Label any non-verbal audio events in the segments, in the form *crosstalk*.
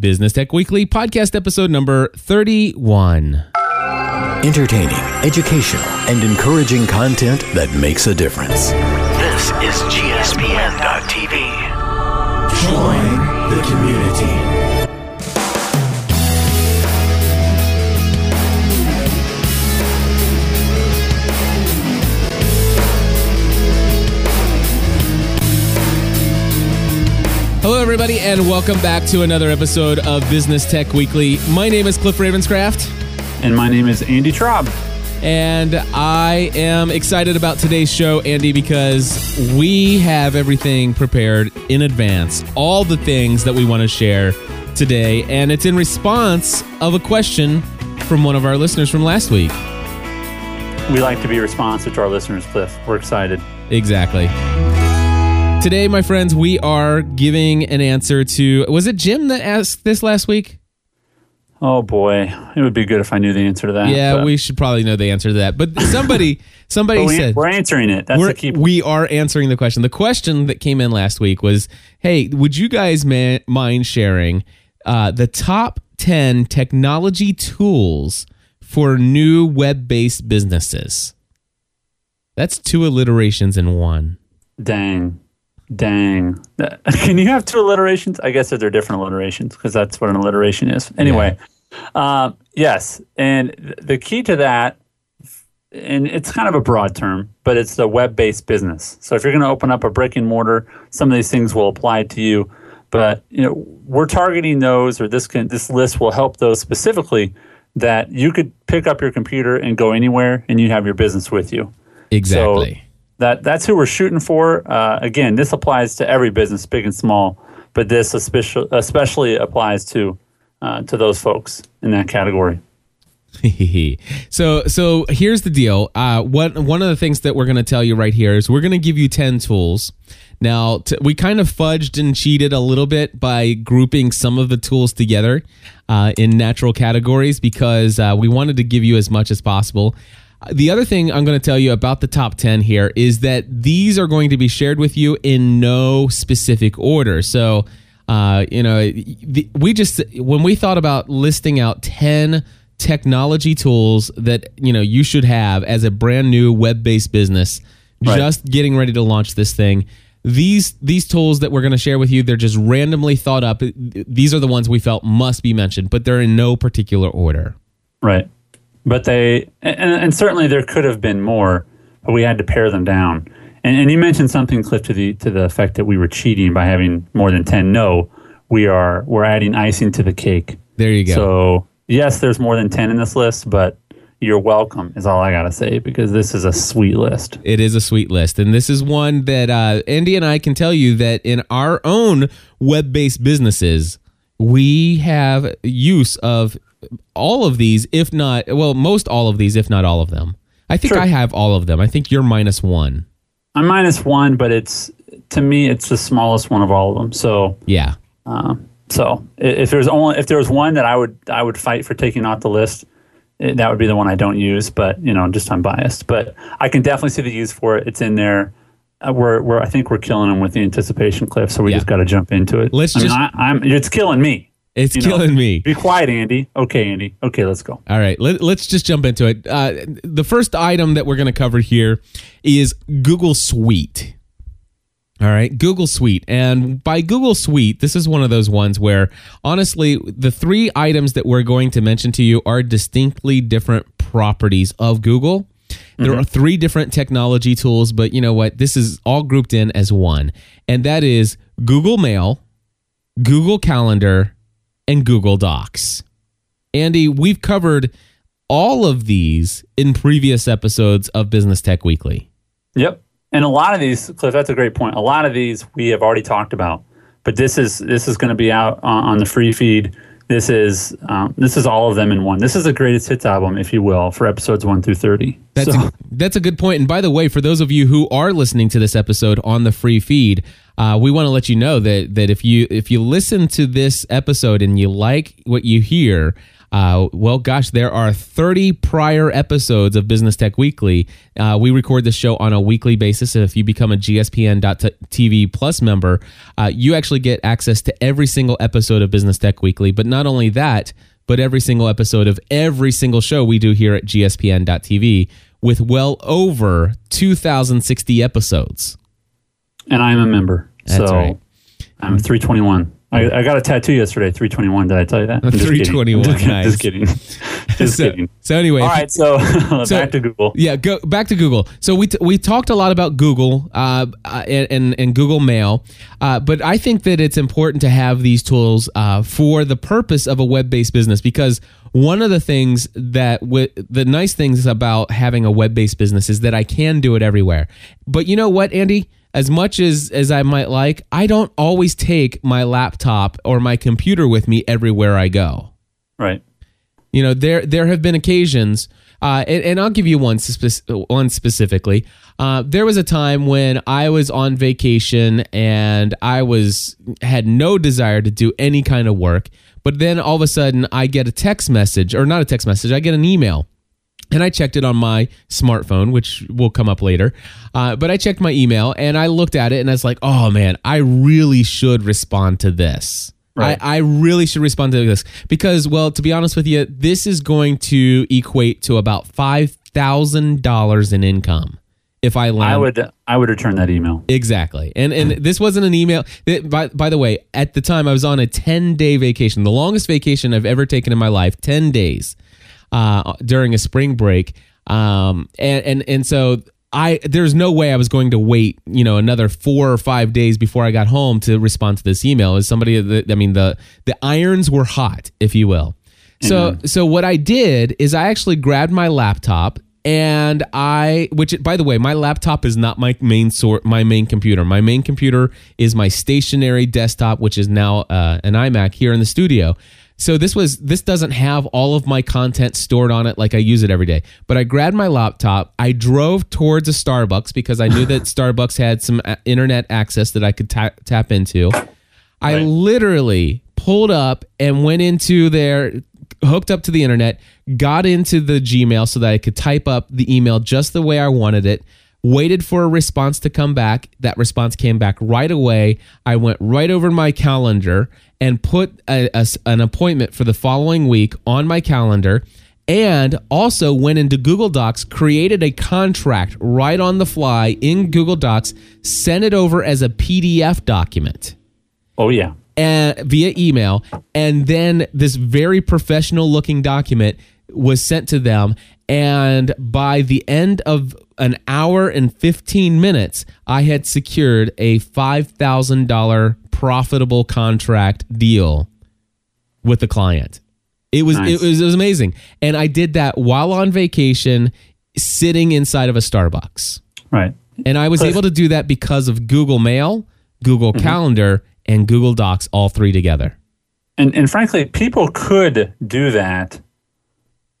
Business Tech Weekly, podcast episode number 31. Entertaining, educational, and encouraging content that makes a difference. This is GSPN.TV. Join the community. Hello, everybody, and welcome back to another episode of Business Tech Weekly. My name is Cliff Ravenscraft, And my name is Andy Traub. and I am excited about today's show, Andy, because we have everything prepared in advance, all the things that we want to share today, and it's in response of a question from one of our listeners from last week. We like to be responsive to our listeners, Cliff. We're excited. Exactly. Today, my friends, we are giving an answer to. Was it Jim that asked this last week? Oh boy, it would be good if I knew the answer to that. Yeah, but- we should probably know the answer to that. But somebody, *laughs* somebody but we, said we're answering it. That's we're, the key. we are answering the question. The question that came in last week was, "Hey, would you guys ma- mind sharing uh, the top ten technology tools for new web-based businesses?" That's two alliterations in one. Dang, dang. *laughs* Can you have two alliterations? I guess that they're different alliterations because that's what an alliteration is. Anyway, uh, yes, and th- the key to that, and it's kind of a broad term, but it's the web-based business. So if you're going to open up a brick and mortar, some of these things will apply to you. But you know, we're targeting those, or this can this list will help those specifically that you could pick up your computer and go anywhere, and you have your business with you Exactly. That that's who we're shooting for. Uh, again, this applies to every business, big and small, but this especially especially applies to uh, to those folks in that category. *laughs* so so here's the deal. Uh, what one of the things that we're going to tell you right here is we're going to give you ten tools. Now t- we kind of fudged and cheated a little bit by grouping some of the tools together uh, in natural categories because uh, we wanted to give you as much as possible. The other thing I'm going to tell you about the top 10 here is that these are going to be shared with you in no specific order. So, uh, you know, the, we just, when we thought about listing out 10 technology tools that, you know, you should have as a brand new web based business, Right. just getting ready to launch this thing. These these tools that we're going to share with you, they're just randomly thought up. These are the ones we felt must be mentioned, but they're in no particular order. Right. But they and, and certainly there could have been more, but we had to pare them down. And, and you mentioned something, Cliff, to the to the effect that we were cheating by having more than ten. No, we are we're adding icing to the cake. There you go. So yes, there's more than ten in this list, but you're welcome is all I gotta say because this is a sweet list. It is a sweet list. And this is one that uh, Andy and I can tell you that in our own web based businesses, we have use of all of these, if not, well, most all of these, if not all of them. I think Sure. I have all of them. I think you're minus one. I'm minus one, but it's to me it's the smallest one of all of them. So Yeah. so i- if there's only if there was one that I would I would fight for taking off the list, eh, that would be the one I don't use. But you know, just I'm biased. But I can definitely see the use for it. It's in there. Uh, we're, we're I think we're killing them with the anticipation cliff. So we Yeah. just got to jump into it. Let's I mean, just- I, I'm it's killing me. It's You know, killing me. Be quiet, Andy. Okay, Andy. Okay, let's go. All right, let, us just jump into it. Uh, the first item that we're going to cover here is Google Suite. All right, Google Suite. And by Google Suite, this is one of those ones where, honestly, the three items that we're going to mention to you are distinctly different properties of Google. There are three different technology tools, but you know what? This is all grouped in as one, and that is Google Mail, Google Calendar, and Google Docs. Andy, we've covered all of these in previous episodes of Business Tech Weekly. Yep. And a lot of these, Cliff, that's a great point. A lot of these we have already talked about, but this is this is going to be out on, on the free feed. This is um, this is all of them in one. This is a greatest hits album, if you will, for episodes one through thirty. That's So- a, that's a good point. And by the way, for those of you who are listening to this episode on the free feed, uh, we want to let you know that that if you if you listen to this episode and you like what you hear. Uh, well, gosh, there are 30 prior episodes of Business Tech Weekly. Uh, we record the show on a weekly basis. If you become a GSPN.TV Plus member, uh, you actually get access to every single episode of Business Tech Weekly. But not only that, but every single episode of every single show we do here at GSPN.TV with well over 2,060 episodes. And I'm a member. That's so right. I'm 321. I, I got a tattoo yesterday, 321. Did I tell you that? I'm just kidding. 321, *laughs* Just, nice. just kidding. *laughs* Just so, kidding. so anyway, All right, so, *laughs* So- back to Google. Yeah, go back to Google. So we t- we talked a lot about Google uh, uh, and, and and Google Mail, uh, but I think that it's important to have these tools uh, for the purpose of a web based business because one of the things that w- the nice things about having a web based business is that I can do it everywhere. But you know what, Andy? As much as as I might like, I don't always take my laptop or my computer with me everywhere I go. Right. You know, there there have been occasions, uh, and, and I'll give you one spec- one specifically. Uh, there was a time when I was on vacation and I was had no desire to do any kind of work, but then all of a sudden I get a text message, or not a text message, I get an email. And I checked it on my smartphone, which will come up later. Uh, but I checked my email and I looked at it and I was like, oh man, I really should respond to this. Right. I, I really should respond to this because, well, to be honest with you, this is going to equate to about five thousand dollars in income if I land. I would I would return that email. Exactly. And and this wasn't an email. it- by, by the way, at the time I was on a 10 day vacation, the longest vacation I've ever taken in my life, 10 days uh, during a spring break. Um, and, and, and so I, there's no way I was going to wait, you know, another four or five days before I got home to respond to this email. As somebody that, I mean, the, the irons were hot, if you will. So, so what I did is I actually grabbed my laptop and I, which by the way, my laptop is not my main sort, my main computer. My main computer is my stationary desktop, which is now uh, an iMac here in the studio. So this was this doesn't have all of my content stored on it like I use it every day. But I grabbed my laptop, I drove towards a Starbucks because I knew that *laughs* Starbucks had some uh, internet access that I could ta- tap into. I literally pulled up and went into there, hooked up to the internet, got into the Gmail so that I could type up the email just the way I wanted it, waited for a response to come back. That response came back right away. I went right over my calendar and put a, a- an appointment for the following week on my calendar. And also went into Google Docs, created a contract right on the fly in Google Docs, sent it over as a PDF document Oh yeah. and via email and then this very professional looking document was sent to them and by the end of an hour and 15 minutes i had secured a $5000 profitable contract deal with the client it was, Nice. it was it was amazing and i did that while on vacation sitting inside of a starbucks Right. and I was able to do that because of Google Mail, Google Mm-hmm. Calendar, and Google Docs, all three together. And and frankly, people could do that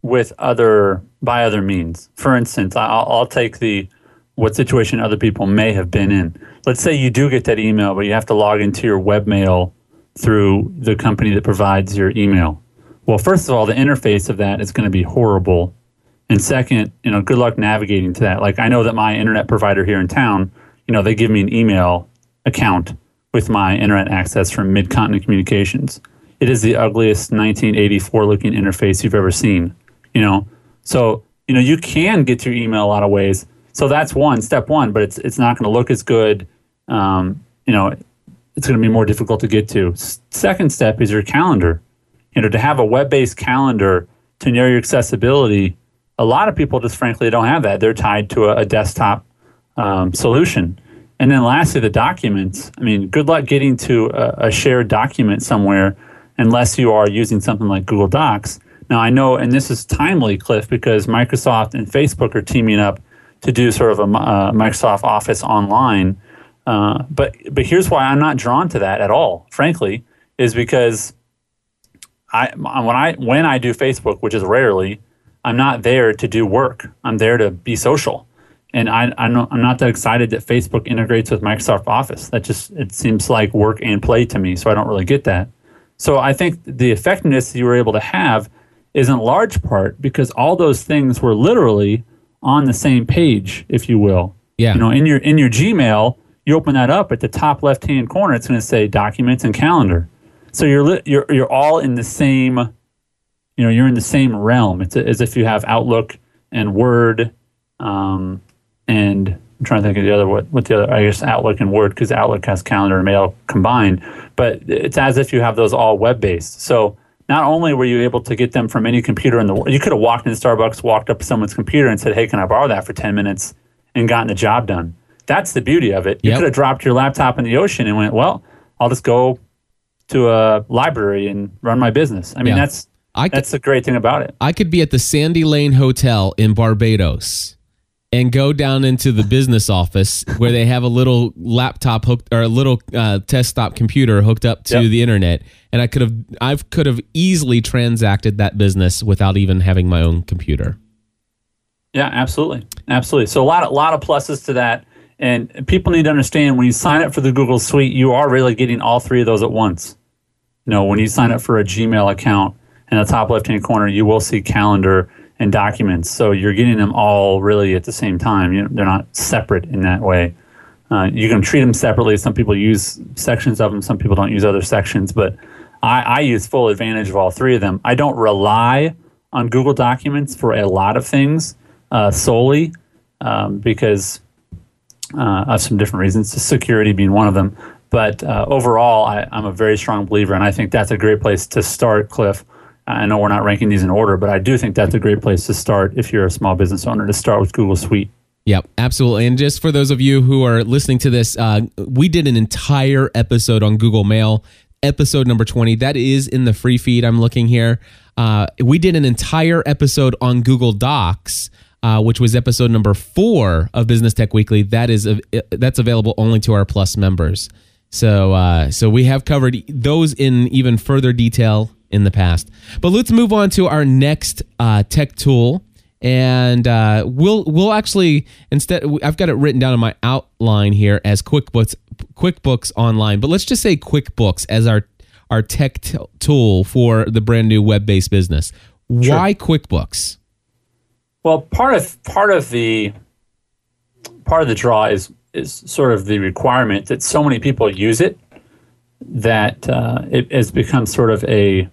with other by other means. For instance, I'll, I'll take the what situation other people may have been in. Let's say you do get that email, but you have to log into your webmail through the company that provides your email. Well, first of all, the interface of that is going to be horrible. And second, you know, good luck navigating to that. Like I know that my internet provider here in town, you know, they give me an email account with my internet access from Mid-Continent Communications. It is the ugliest 1984 looking interface you've ever seen, you know. So, you know, you can get your email a lot of ways. So that's one, step one, but it's it's not going to look as good. Um, you know, it's going to be more difficult to get to. Second step is your calendar. You know, to have a web-based calendar to narrow your accessibility, a lot of people just frankly don't have that. They're tied to a, a desktop um, solution. And then lastly, the documents. I mean, good luck getting to a, a shared document somewhere unless you are using something like Google Docs. Now, I know, and this is timely, Cliff, because Microsoft and Facebook are teaming up to do sort of a uh, Microsoft Office online. Uh, but but here's why I'm not drawn to that at all. Frankly, is because I when I when I do Facebook, which is rarely, I'm not there to do work. I'm there to be social. And I, I'm not, I'm not that excited that Facebook integrates with Microsoft Office. That just it seems like work and play to me. So I don't really get that. So I think the effectiveness you were able to have is in large part because all those things were literally on the same page, if you will. Yeah. You know, in your in your Gmail, you open that up at the top left hand corner, it's going to say Documents and Calendar. So you're li- you're you're all in the same, you know, you're in the same realm. It's as if you have Outlook and Word, um, and I'm trying to think of the other what what the other I guess Outlook and Word because Outlook has Calendar and Mail combined, but it's as if you have those all web based. So not only were you able to get them from any computer in the world, you could have walked into Starbucks, walked up to someone's computer, and said, "Hey, can I borrow that for ten minutes?" and gotten the job done. That's the beauty of it. You Yep. could have dropped your laptop in the ocean and went, "Well, I'll just go to a library and run my business." I mean, Yeah. that's I could, that's the great thing about it. I could be at the Sandy Lane Hotel in Barbados and go down into the business office where they have a little laptop hooked or a little uh, test stop computer hooked up to Yep. the internet, and I could have I could have easily transacted that business without even having my own computer. Yeah, absolutely, absolutely. So a lot, a lot of pluses to that, and people need to understand when you sign up for the Google Suite, you are really getting all three of those at once. You know, when you sign up for a Gmail account, in the top left-hand corner, you will see Calendar and Documents. So you're getting them all really at the same time. You they're not separate in that way. Uh, you can treat them separately. Some people use sections of them. Some people don't use other sections. But I, I use full advantage of all three of them. I don't rely on Google Documents for a lot of things uh, solely um, because uh, of some different reasons, security being one of them. But uh, overall, I, I'm a very strong believer, and I think that's a great place to start, Cliff. I know we're not ranking these in order, but I do think that's a great place to start if you're a small business owner to start with Google Suite. Yep, absolutely. And just for those of you who are listening to this, uh, we did an entire episode on Google Mail, episode number 20. That is in the free feed. I'm looking here. Uh, we did an entire episode on Google Docs. Uh, which was episode number four of Business Tech Weekly. That is av- that's available only to our Plus members. So uh, so we have covered those in even further detail in the past. But let's move on to our next uh, tech tool, and uh, we'll we'll actually instead I've got it written down in my outline here as QuickBooks QuickBooks Online, but let's just say QuickBooks as our our tech t- tool for the brand new web based business. Why QuickBooks? Well, part of part of the part of the draw is is sort of the requirement that so many people use it that uh, it has become sort of a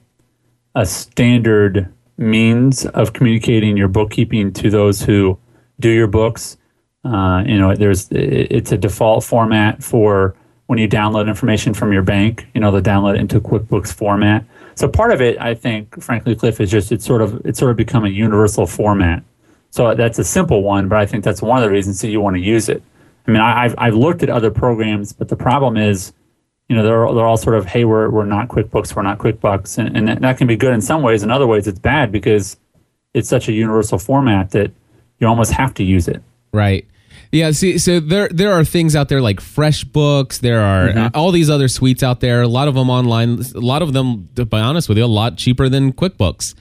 a standard means of communicating your bookkeeping to those who do your books. Uh, you know, there's it's a default format for when you download information from your bank. You know, they download into QuickBooks format. So part of it, I think, frankly, Cliff, is just it's sort of it's sort of become a universal format. So that's a simple one, but I think that's one of the reasons that you want to use it. I mean, I've I've looked at other programs, but the problem is, you know, they're they're all sort of, hey, we're we're not QuickBooks, we're not QuickBooks, and and that, can be good in some ways. In other ways, it's bad because it's such a universal format that you almost have to use it. Right. Yeah. See, so there there are things out there like FreshBooks. There are Mm-hmm. uh, all these other suites out there. A lot of them online. A lot of them, to be honest with you, a lot cheaper than QuickBooks.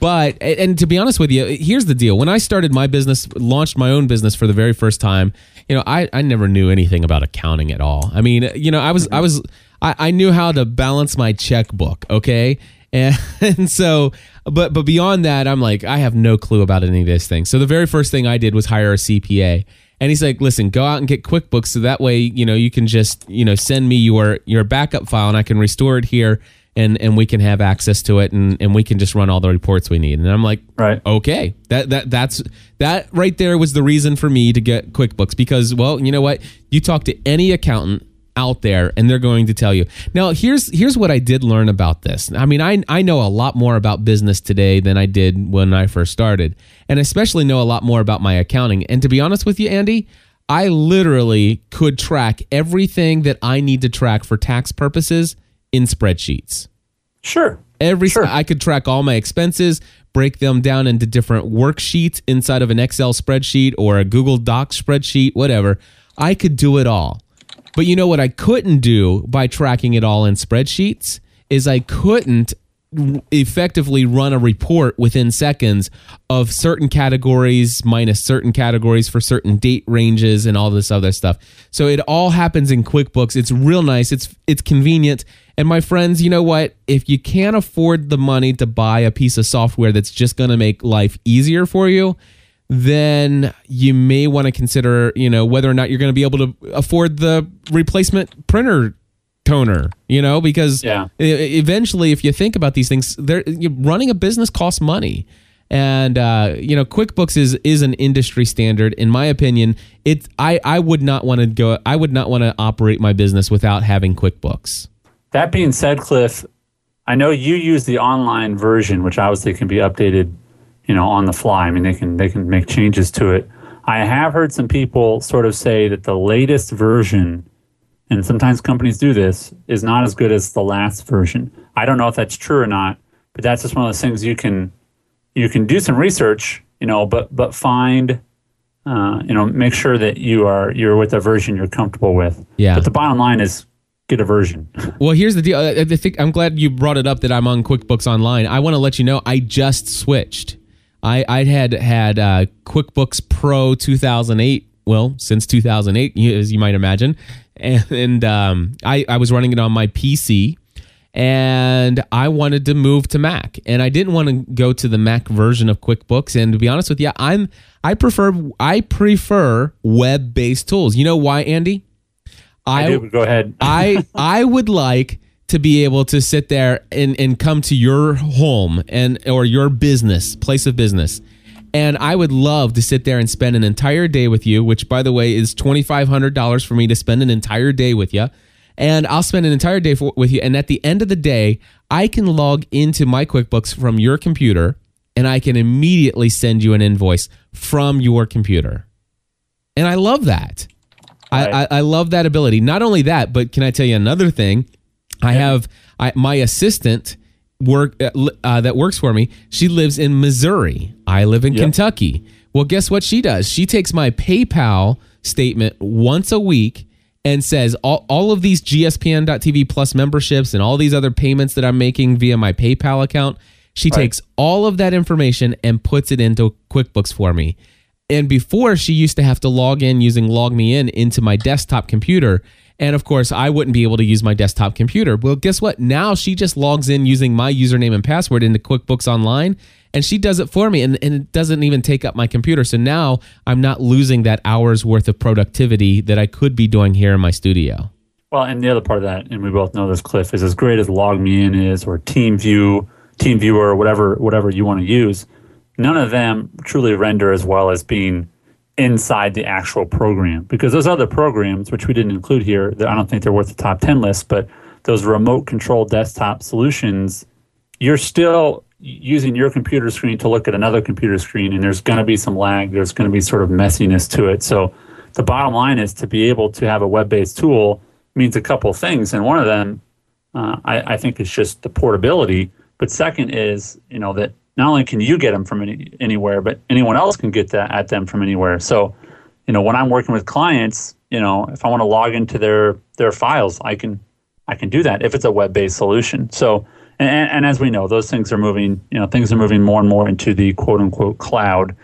But and to be honest with you, here's the deal. When I started my business, launched my own business for the very first time, you know, I, I never knew anything about accounting at all. I mean, you know, I was I mm-hmm. was I, I knew how to balance my checkbook, okay? And, *laughs* and so but but beyond that, I'm like, I have no clue about any of this thing. So the very first thing I did was hire a CPA. And he's like, listen, go out and get QuickBooks so that way, you know, you can just, you know, send me your your backup file and I can restore it here and and we can have access to it and and we can just run all the reports we need. And I'm like, Right. okay, that that that's that right there was the reason for me to get QuickBooks because well, you know what? You talk to any accountant out there and they're going to tell you. Now, here's here's what I did learn about this. I mean, I I know a lot more about business today than I did when I first started, and especially know a lot more about my accounting. And to be honest with you, Andy, I literally could track everything that I need to track for tax purposes in spreadsheets. Sure. Every Sure. I could track all my expenses, break them down into different worksheets inside of an Excel spreadsheet or a Google Docs spreadsheet, whatever. I could do it all. But you know what I couldn't do by tracking it all in spreadsheets is I couldn't effectively run a report within seconds of certain categories minus certain categories for certain date ranges and all this other stuff. So it all happens in QuickBooks. It's real nice. It's it's convenient. And my friends, you know what? If you can't afford the money to buy a piece of software that's just going to make life easier for you, then you may want to consider, you know, whether or not you're going to be able to afford the replacement printer toner, you know, because Yeah. eventually if you think about these things, there you- running a business costs money. And uh, you know, QuickBooks is is an industry standard. In my opinion, it I I would not want to go. I would not want to operate my business without having QuickBooks. That being said, Cliff, I know you use the online version, which obviously can be updated, you know, on the fly. I mean, they can they can make changes to it. I have heard some people sort of say that the latest version, and sometimes companies do this, is not as good as the last version. I don't know if that's true or not, but that's just one of those things you can you can do some research, you know, but but find uh, you know, make sure that you are you're with a version you're comfortable with. Yeah. But the bottom line is get a version. Well, here's the deal. I think I'm glad you brought it up that I'm on QuickBooks Online. I want to let you know I just switched. I I had had uh, QuickBooks Pro 2008. Well, since 2008, as you might imagine, and, and um, I I was running it on my PC, and I wanted to move to Mac, and I didn't want to go to the Mac version of QuickBooks. And to be honest with you, I'm I prefer I prefer web based tools. You know why, Andy? I do, go ahead. *laughs* I I would like to be able to sit there and and come to your home and or your business place of business. And I would love to sit there and spend an entire day with you which by the way is $2500 for me to spend an entire day with you and I'll spend an entire day for, with you. And at the end of the day I can log into my QuickBooks from your computer and I can immediately send you an invoice from your computer. And I love that Right. I, I, I love that ability. Not only that, but can I tell you another thing? I have I, my assistant work uh, uh, that works for me. She lives in Missouri. I live in Kentucky. Well, guess what she does? She takes my PayPal statement once a week and says all, all of these GSPN.TV plus memberships and all these other payments that I'm making via my PayPal account. She takes all of that information and puts it into QuickBooks for me. And before she used to have to log in using LogMeIn into my desktop computer. And of course, I wouldn't be able to use my desktop computer. Well, guess what? Now she just logs in using my username and password into QuickBooks Online and she does it for me and, and it doesn't even take up my computer. So now I'm not losing that hour's worth of productivity that I could be doing here in my studio. Well, and the other part of that, and we both know this, Cliff, is as great as LogMeIn is, or TeamView, TeamViewer, whatever whatever you want to use. None of them truly render as well as being inside the actual program, because those other programs, which we didn't include here, I don't think they're worth the top ten list, but those remote control desktop solutions, you're still using your computer screen to look at another computer screen, and there's going to be some lag. There's going to be sort of messiness to it. So the bottom line is to be able to have a web-based tool means a couple things, and one of them uh, I, I think is just the portability. But second is you know that not only can you get them from any, anywhere, but anyone else can get that at them from anywhere. So you know when I'm working with clients, you know if I want to log into their their files, I can I can do that if it's a web-based solution. So and, and as we know, those things are moving. You know things are moving more and more into the quote unquote cloud.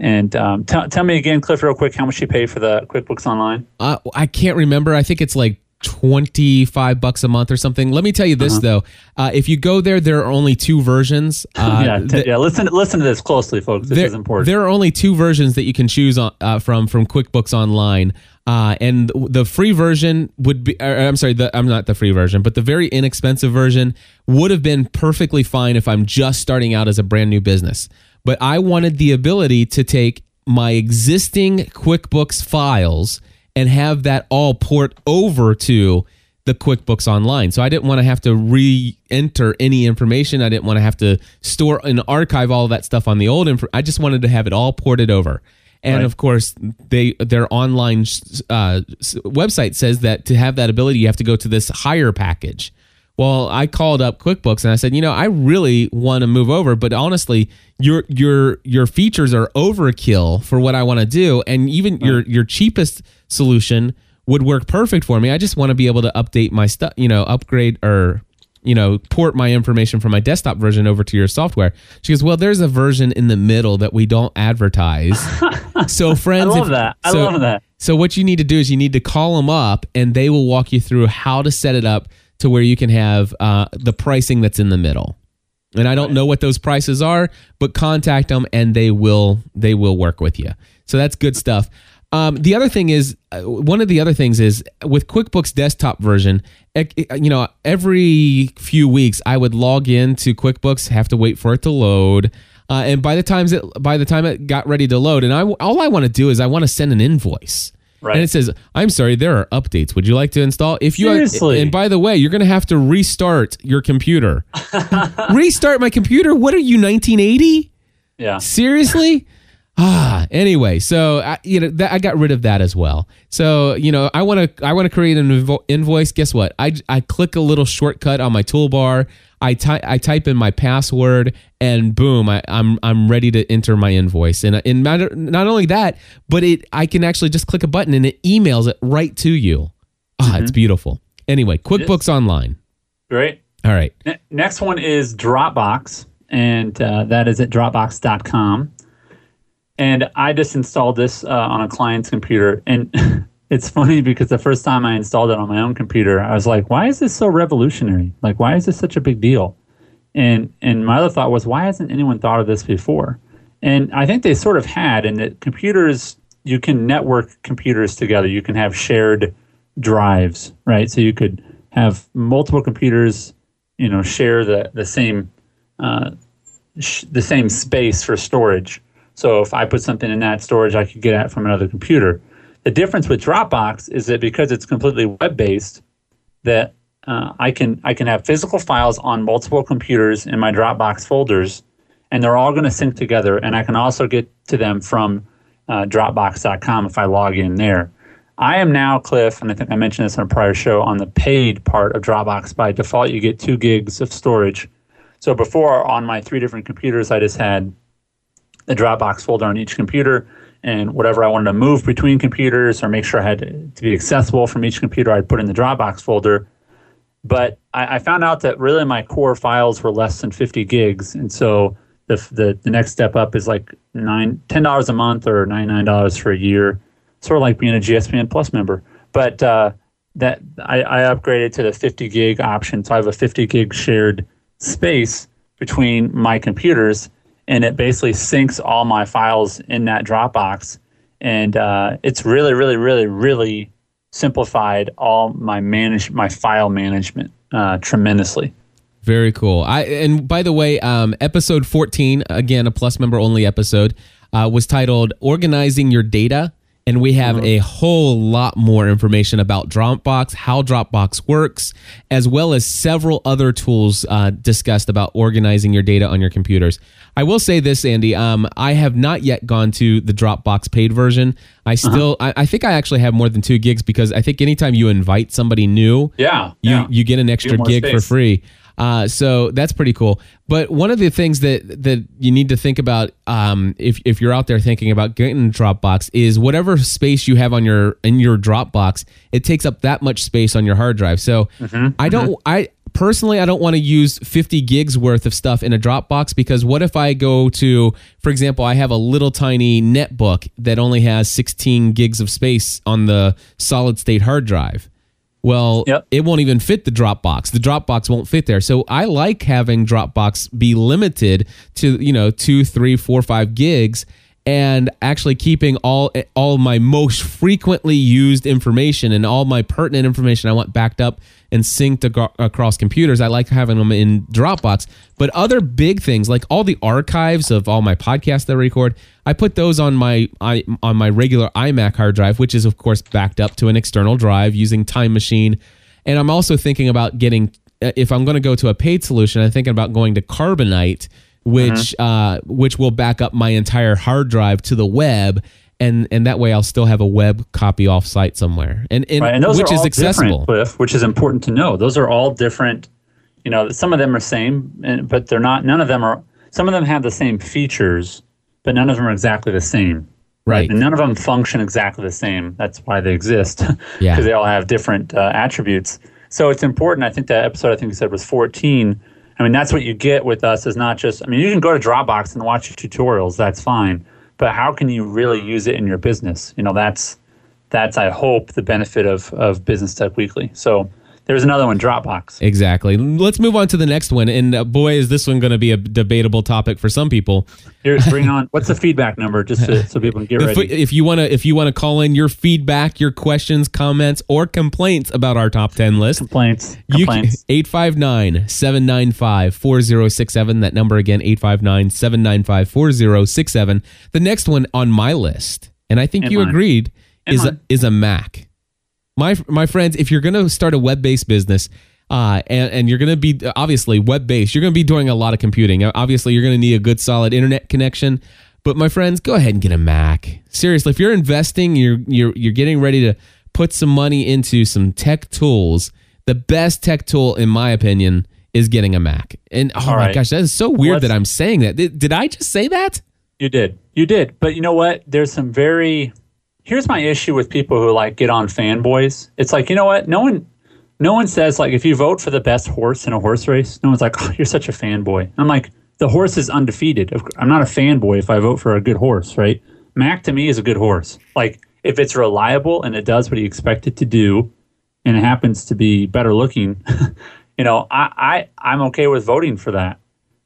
And um, tell tell me again, Cliff, real quick, how much you pay for the QuickBooks Online? Uh, I can't remember. I think it's like 25 bucks a month or something. Let me tell you this though. Uh, if you go there, there are only two versions. *laughs* Uh, yeah, t- yeah. Listen, listen to this closely, folks. This there, is important. There are only two versions that you can choose on, uh, from from QuickBooks Online, uh, and the free version would be. Or, I'm sorry, the, I'm not the free version, but the very inexpensive version would have been perfectly fine if I'm just starting out as a brand new business. But I wanted the ability to take my existing QuickBooks files and have that all port over to the QuickBooks Online. So I didn't want to have to re-enter any information. I didn't want to have to store and archive all that stuff on the old info. I just wanted to have it all ported over. And Right. of course, they their online uh, website says that to have that ability, you have to go to this higher package. Well, I called up QuickBooks and I said, you know, I really want to move over, but honestly, your your your features are overkill for what I want to do, and even your your cheapest solution would work perfect for me. I just want to be able to update my stuff, you know, upgrade or you know, port my information from my desktop version over to your software? She goes, well, there's a version in the middle that we don't advertise. *laughs* so friends, I love if- that. I so- love that. So what you need to do is you need to call them up, and they will walk you through how to set it up to where you can have uh, the pricing that's in the middle. And I don't know what those prices are, but contact them, and they will they will work with you. So that's good stuff. Um, the other thing is uh, one of the other things is with QuickBooks desktop version. ec- You know, every few weeks I would log in to QuickBooks, have to wait for it to load. Uh, and by the times it by the time it got ready to load, and I all I want to do is I want to send an invoice, Right. and it says, "I'm sorry, there are updates. Would you like to install?" If you Seriously? and by the way, you're going to have to restart your computer. *laughs* restart my computer? What are you, 1980? Yeah. Seriously? Ah, anyway, so I, you know that I got rid of that as well. So you know, I want to I want to create an invo- invoice. Guess what? I I click a little shortcut on my toolbar. I type I type in my password, and boom, I, I'm I'm ready to enter my invoice. And in matter not only that, but it I can actually just click a button and it emails it right to you. Ah, it's beautiful. Anyway, QuickBooks Online. Great. All right. Ne- next one is Dropbox, and uh, that is at Dropbox.com. And I just installed this uh, on a client's computer, and *laughs* it's funny because the first time I installed it on my own computer, I was like, "Why is this so revolutionary? Like, why is this such a big deal?" And and my other thought was, "Why hasn't anyone thought of this before?" And I think they sort of had, in that computers you can network computers together. You can have shared drives, right? So you could have multiple computers, you know, share the the same uh, the same space for storage. So if I put something in that storage, I could get at from another computer. The difference with Dropbox is that because it's completely web based, that uh, I can I can have physical files on multiple computers in my Dropbox folders, and they're all going to sync together. And I can also get to them from uh, Dropbox.com if I log in there. I am now, Cliff, and I think I mentioned this on a prior show, on the paid part of Dropbox. By default, you get two gigs of storage. So before, on my three different computers, I just had the Dropbox folder on each computer, and whatever I wanted to move between computers or make sure I had to, be accessible from each computer, I'd put in the Dropbox folder. But I, I found out that really my core files were less than 50 gigs, and so the the, the next step up is like nine ten dollars a month or ninety nine dollars for a year, sort of like being a GSPN Plus member. But uh, that I, I upgraded to the 50 gig option, so I have a 50 gig shared space between my computers, and it basically syncs all my files in that Dropbox, and uh, it's really, really, really, really simplified all my manage my file management uh, tremendously. Very cool. I and by the way, um, episode fourteen, again a plus member only episode, uh, was titled "Organizing Your Data," and we have a whole lot more information about Dropbox, how Dropbox works, as well as several other tools uh, discussed about organizing your data on your computers. I will say this, Andy. Um, I have not yet gone to the Dropbox paid version. I still, I, I think I actually have more than two gigs because I think anytime you invite somebody new, Yeah, you yeah. you get an extra gig for free. Uh, so that's pretty cool. But one of the things that that you need to think about um, if if you're out there thinking about getting a Dropbox is whatever space you have on your in your Dropbox, it takes up that much space on your hard drive. So I don't I personally I don't want to use 50 gigs worth of stuff in a Dropbox because what if I go to for example I have a little tiny netbook that only has 16 gigs of space on the solid state hard drive. Well, Yep. it won't even fit the Dropbox. The Dropbox won't fit there. So I like having Dropbox be limited to you know two, three, four, five gigs, and actually keeping all all my most frequently used information and all my pertinent information I want backed up and synced ag- across computers. I like having them in Dropbox. But other big things like all the archives of all my podcasts that I record, I put those on my I, on my regular iMac hard drive, which is of course backed up to an external drive using Time Machine. And I'm also thinking about getting uh, if I'm going to go to a paid solution, I'm thinking about going to Carbonite, which uh, which will back up my entire hard drive to the web. And, and that way I'll still have a web copy off site somewhere, and, and, Right, and those which are is accessible. Cliff, which is important to know. Those are all different. You know, some of them are same, but they're not. None of them are. Some of them have the same features, but none of them are exactly the same. Right. And none of them function exactly the same. That's why they exist. *laughs* Yeah. Because they all have different uh, attributes. So it's important. I think that episode I think you said was 14. I mean, that's what you get with us is not just, I mean, you can go to Dropbox and watch tutorials. That's fine. But how can you really hmm. use it in your business? You know, that's, that's, I hope, the benefit of, of Business Tech Weekly. So there's another one, Dropbox. Exactly. Let's move on to the next one. And uh, boy, is this one going to be a debatable topic for some people. Here, bring *laughs* on. What's the feedback number, just to, so people can get If, ready? if you want to, if you want to call in your feedback, your questions, comments, or complaints about our top ten list, complaints. Complaints. *laughs* 859-795-4067. That number again, 859-795-4067. The next one on my list, and I think And you mine. agreed, And is a, is a Mac. My my friends, if you're going to start a web-based business, uh, and, and you're going to be obviously web-based, you're going to be doing a lot of computing. Obviously, you're going to need a good solid internet connection. But my friends, go ahead and get a Mac. Seriously, if you're investing, you're you're you're getting ready to put some money into some tech tools. The best tech tool, in my opinion, is getting a Mac. And oh All my right. gosh, that is so weird Let's- that I'm saying that. Did, did I just say that? You did. You did. But you know what? There's some very Here's my issue with people who like get on fanboys. It's like, you know what? No one no one says like if you vote for the best horse in a horse race, no one's like, *laughs* "Oh, you're such a fanboy." I'm like, the horse is undefeated. I'm not a fanboy if I vote for a good horse, right? Mac to me is a good horse. Like if it's reliable and it does what you expect it to do and it happens to be better looking, *laughs* you know, I, I I'm okay with voting for that.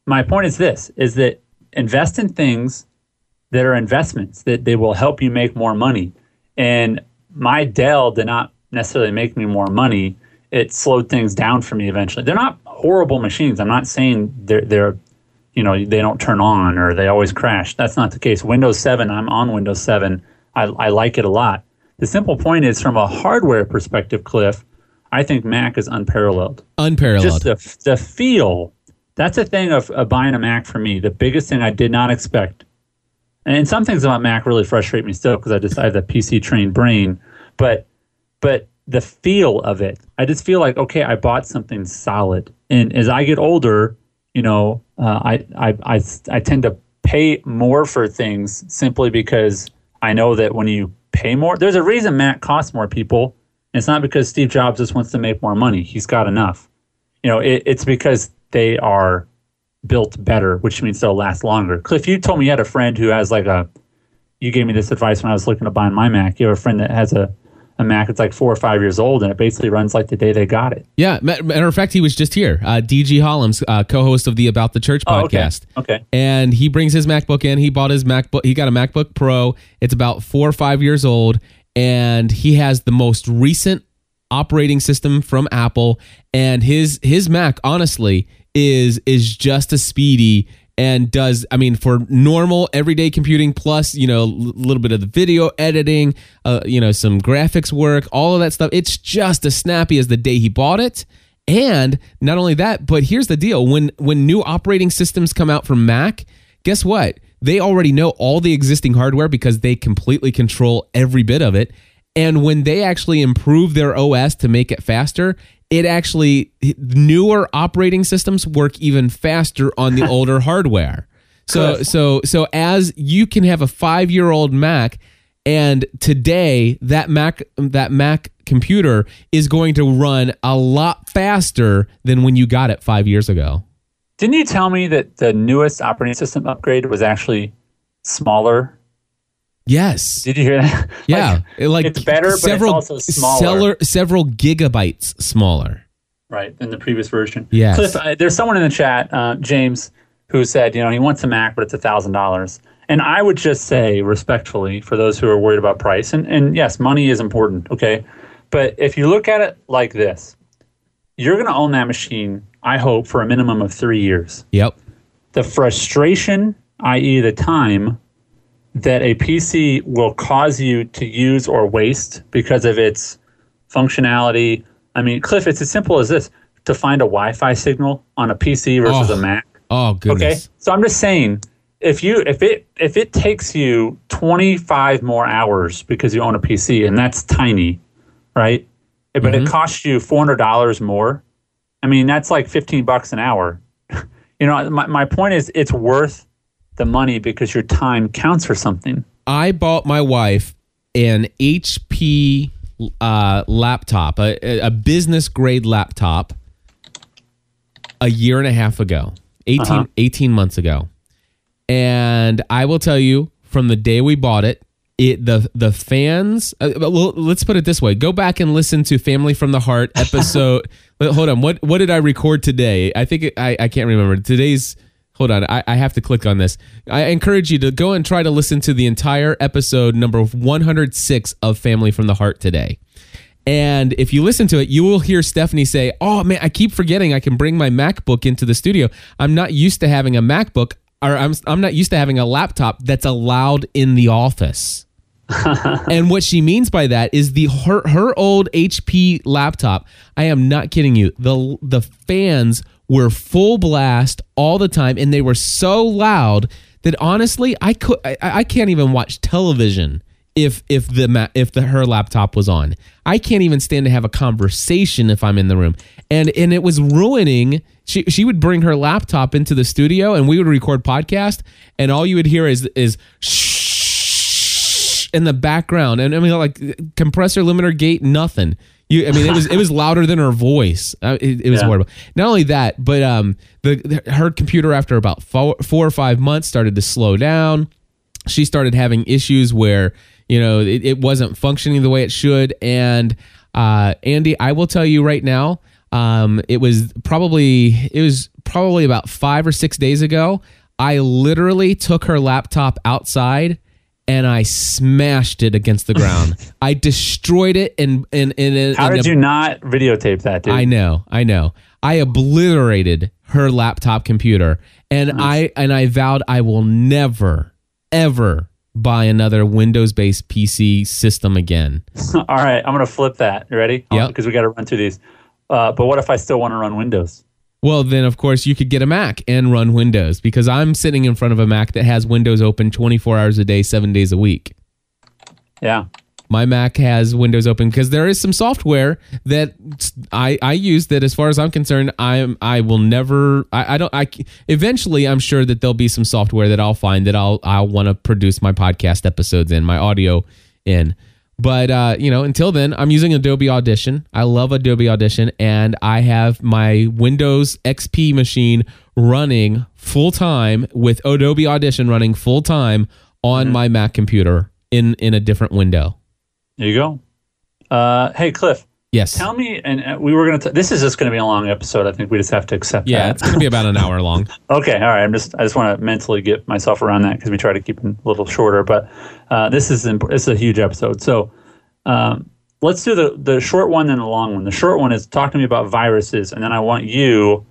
My point is this is that invest in things that are investments that they will help you make more money. And my Dell did not necessarily make me more money. It slowed things down for me eventually. They're not horrible machines. I'm not saying they're they're you know they don't turn on or they always crash. That's not the case. Windows 7, I'm on Windows 7. I, I like it a lot. The simple point is from a hardware perspective, Cliff, I think Mac is unparalleled Unparalleled. just the, the feel. That's a thing of, of buying a Mac for me. The biggest thing I did not expect. And some things about Mac really frustrate me still because I just I have the PC trained brain. But but the feel of it, I just feel like okay, I bought something solid. And as I get older, you know, uh, I, I I I tend to pay more for things simply because I know that when you pay more, there's a reason Mac costs more. People, it's not because Steve Jobs just wants to make more money. He's got enough you know, it, it's because they are built better, which means they'll last longer. Cliff, you told me you had a friend who has like a. You gave me this advice when I was looking to buy my Mac. You have a friend that has a, a Mac that's like four or five years old, and it basically runs like the day they got it. yeah, matter of fact, he was just here. Uh, DG Hollums, uh, co-host of the About the Church Oh, okay. podcast. Okay. and he brings his MacBook in. He bought his MacBook. He got a MacBook Pro. It's about four or five years old, and he has the most recent operating system from Apple. And his his Mac, honestly, is is just as speedy and does I mean for normal everyday computing plus you know a little bit of the video editing, uh, you know some graphics work, all of that stuff. It's just as snappy as the day he bought it. And not only that, but here's the deal: when when new operating systems come out from Mac, guess what? They already know all the existing hardware because they completely control every bit of it. And when they actually improve their OS to make it faster, it actually newer operating systems work even faster on the *laughs* older hardware. So Good. so so as you can have a 5-year-old Mac and today that Mac that Mac computer is going to run a lot faster than when you got it 5 years ago. Didn't you tell me that the newest operating system upgrade was actually smaller? Yes. Did you hear that? *laughs* Yeah, Like, like it's better, but it's also smaller. seller- several gigabytes smaller. right than the previous version. Yes. Cliff, uh, there's someone in the chat, uh, James, who said, you know, he wants a Mac, but it's a thousand dollars. And I would just say, respectfully, for those who are worried about price, and, and yes, money is important, okay, but if you look at it like this, you're going to own that machine, I hope, for a minimum of three years. Yep. The frustration, i.e., the time that a PC will cause you to use or waste because of its functionality. I mean, Cliff, it's as simple as this to find a Wi Fi signal on a PC versus Oh, a Mac. Oh goodness. Okay. So I'm just saying if you if it if it takes you 25 more hours because you own a PC and that's tiny, right? But Mm-hmm. it costs you $400 more. I mean, that's like 15 bucks an hour. *laughs* you know, my, my point is it's worth the money because your time counts for something. I bought my wife an HP uh, laptop, a, a business grade laptop, a year and a half ago, 18, 18 months ago. And I will tell you from the day we bought it, it the the fans uh, well let's put it this way. Go back and listen to family from the heart *laughs* episode. Hold on. What what did i record today? I think it, I, I can't remember. Today's hold on I, I have to click on this i encourage you to go and try to listen to the entire episode number 106 of family from the heart today and if you listen to it, you will hear Stephanie say, Oh man, I keep forgetting I can bring my MacBook into the studio. I'm not used to having a MacBook, or I'm, I'm not used to having a laptop that's allowed in the office. *laughs* and what she means by that is the her, her old HP laptop. I am not kidding you. The the fans were full blast all the time and they were so loud that honestly I could I, I can't even watch television if if the if the her laptop was on. I can't even stand to have a conversation if I'm in the room. And and it was ruining she she would bring her laptop into the studio and we would record podcast and all you would hear is is shh in the background and I mean like compressor limiter gate nothing. You, I mean, it was it was louder than her voice. Uh, it, it was Yeah. horrible. Not only that, but um, the, the her computer after about four, four or five months started to slow down she started having issues where you know it, it wasn't functioning the way it should and uh, andy i will tell you right now um, it was probably it was probably about five or six days ago i literally took her laptop outside and i smashed it against the ground *laughs* i destroyed it and and and How did you not videotape that, dude? I know, I know. I obliterated her laptop computer, and I and I vowed I will never, ever buy another Windows-based PC system again. *laughs* All right, I'm gonna flip that. You ready? Yeah. Because we got to run through these. Uh, but what if I still want to run Windows? Well, then of course you could get a Mac and run Windows because I'm sitting in front of a Mac that has Windows open 24 hours a day, seven days a week. Yeah. my Mac has Windows open because there is some software that I, I use that, as far as I'm concerned, I am I will never I, I don't I eventually I'm sure that there'll be some software that I'll find that I'll I'll want to produce my podcast episodes in my audio in. But uh, you know, until then, I'm using Adobe Audition. I love Adobe Audition, and I have my Windows XP machine running full time with Adobe Audition running full time on my Mac computer in in a different window. There you go. Uh, hey, Cliff, Yes. tell me, and uh, we were going to, this is just going to be a long episode. I think we just have to accept yeah, that. it's going to be about an hour long. *laughs* Okay, all right. I'm just I just want to mentally get myself around that because we try to keep it a little shorter. But uh, this is imp- this is a huge episode. So um, let's do the the short one and the long one. The short one is talk to me about viruses, and then I want you.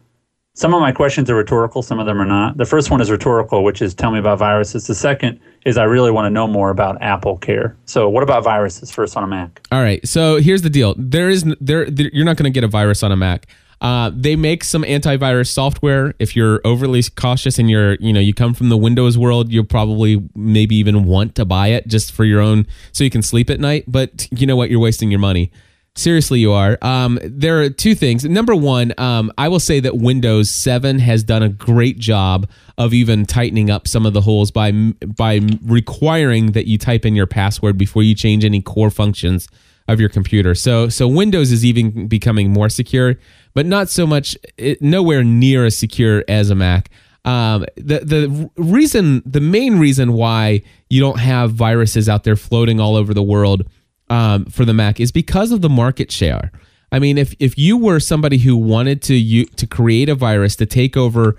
Some of my questions are rhetorical, some of them are not. The first one is rhetorical, which is tell me about viruses. The second is I really want to know more about Apple Care. So what about viruses first on a Mac? All right. So here's the deal. There is there, there you're not going to get a virus on a Mac. Uh, they make some antivirus software. If you're overly cautious and you're, you know, you come from the Windows world, you'll probably maybe even want to buy it just for your own, so you can sleep at night. But you know what? You're wasting your money. Seriously, you are. Um, there are two things. Number one, um, I will say that Windows 7 has done a great job of even tightening up some of the holes by by requiring that you type in your password before you change any core functions of your computer. So so Windows is even becoming more secure, but not so much it, nowhere near as secure as a Mac. Um, the the reason, the main reason why you don't have viruses out there floating all over the world um, for the Mac is because of the market share. I mean, if if you were somebody who wanted to you to create a virus to take over,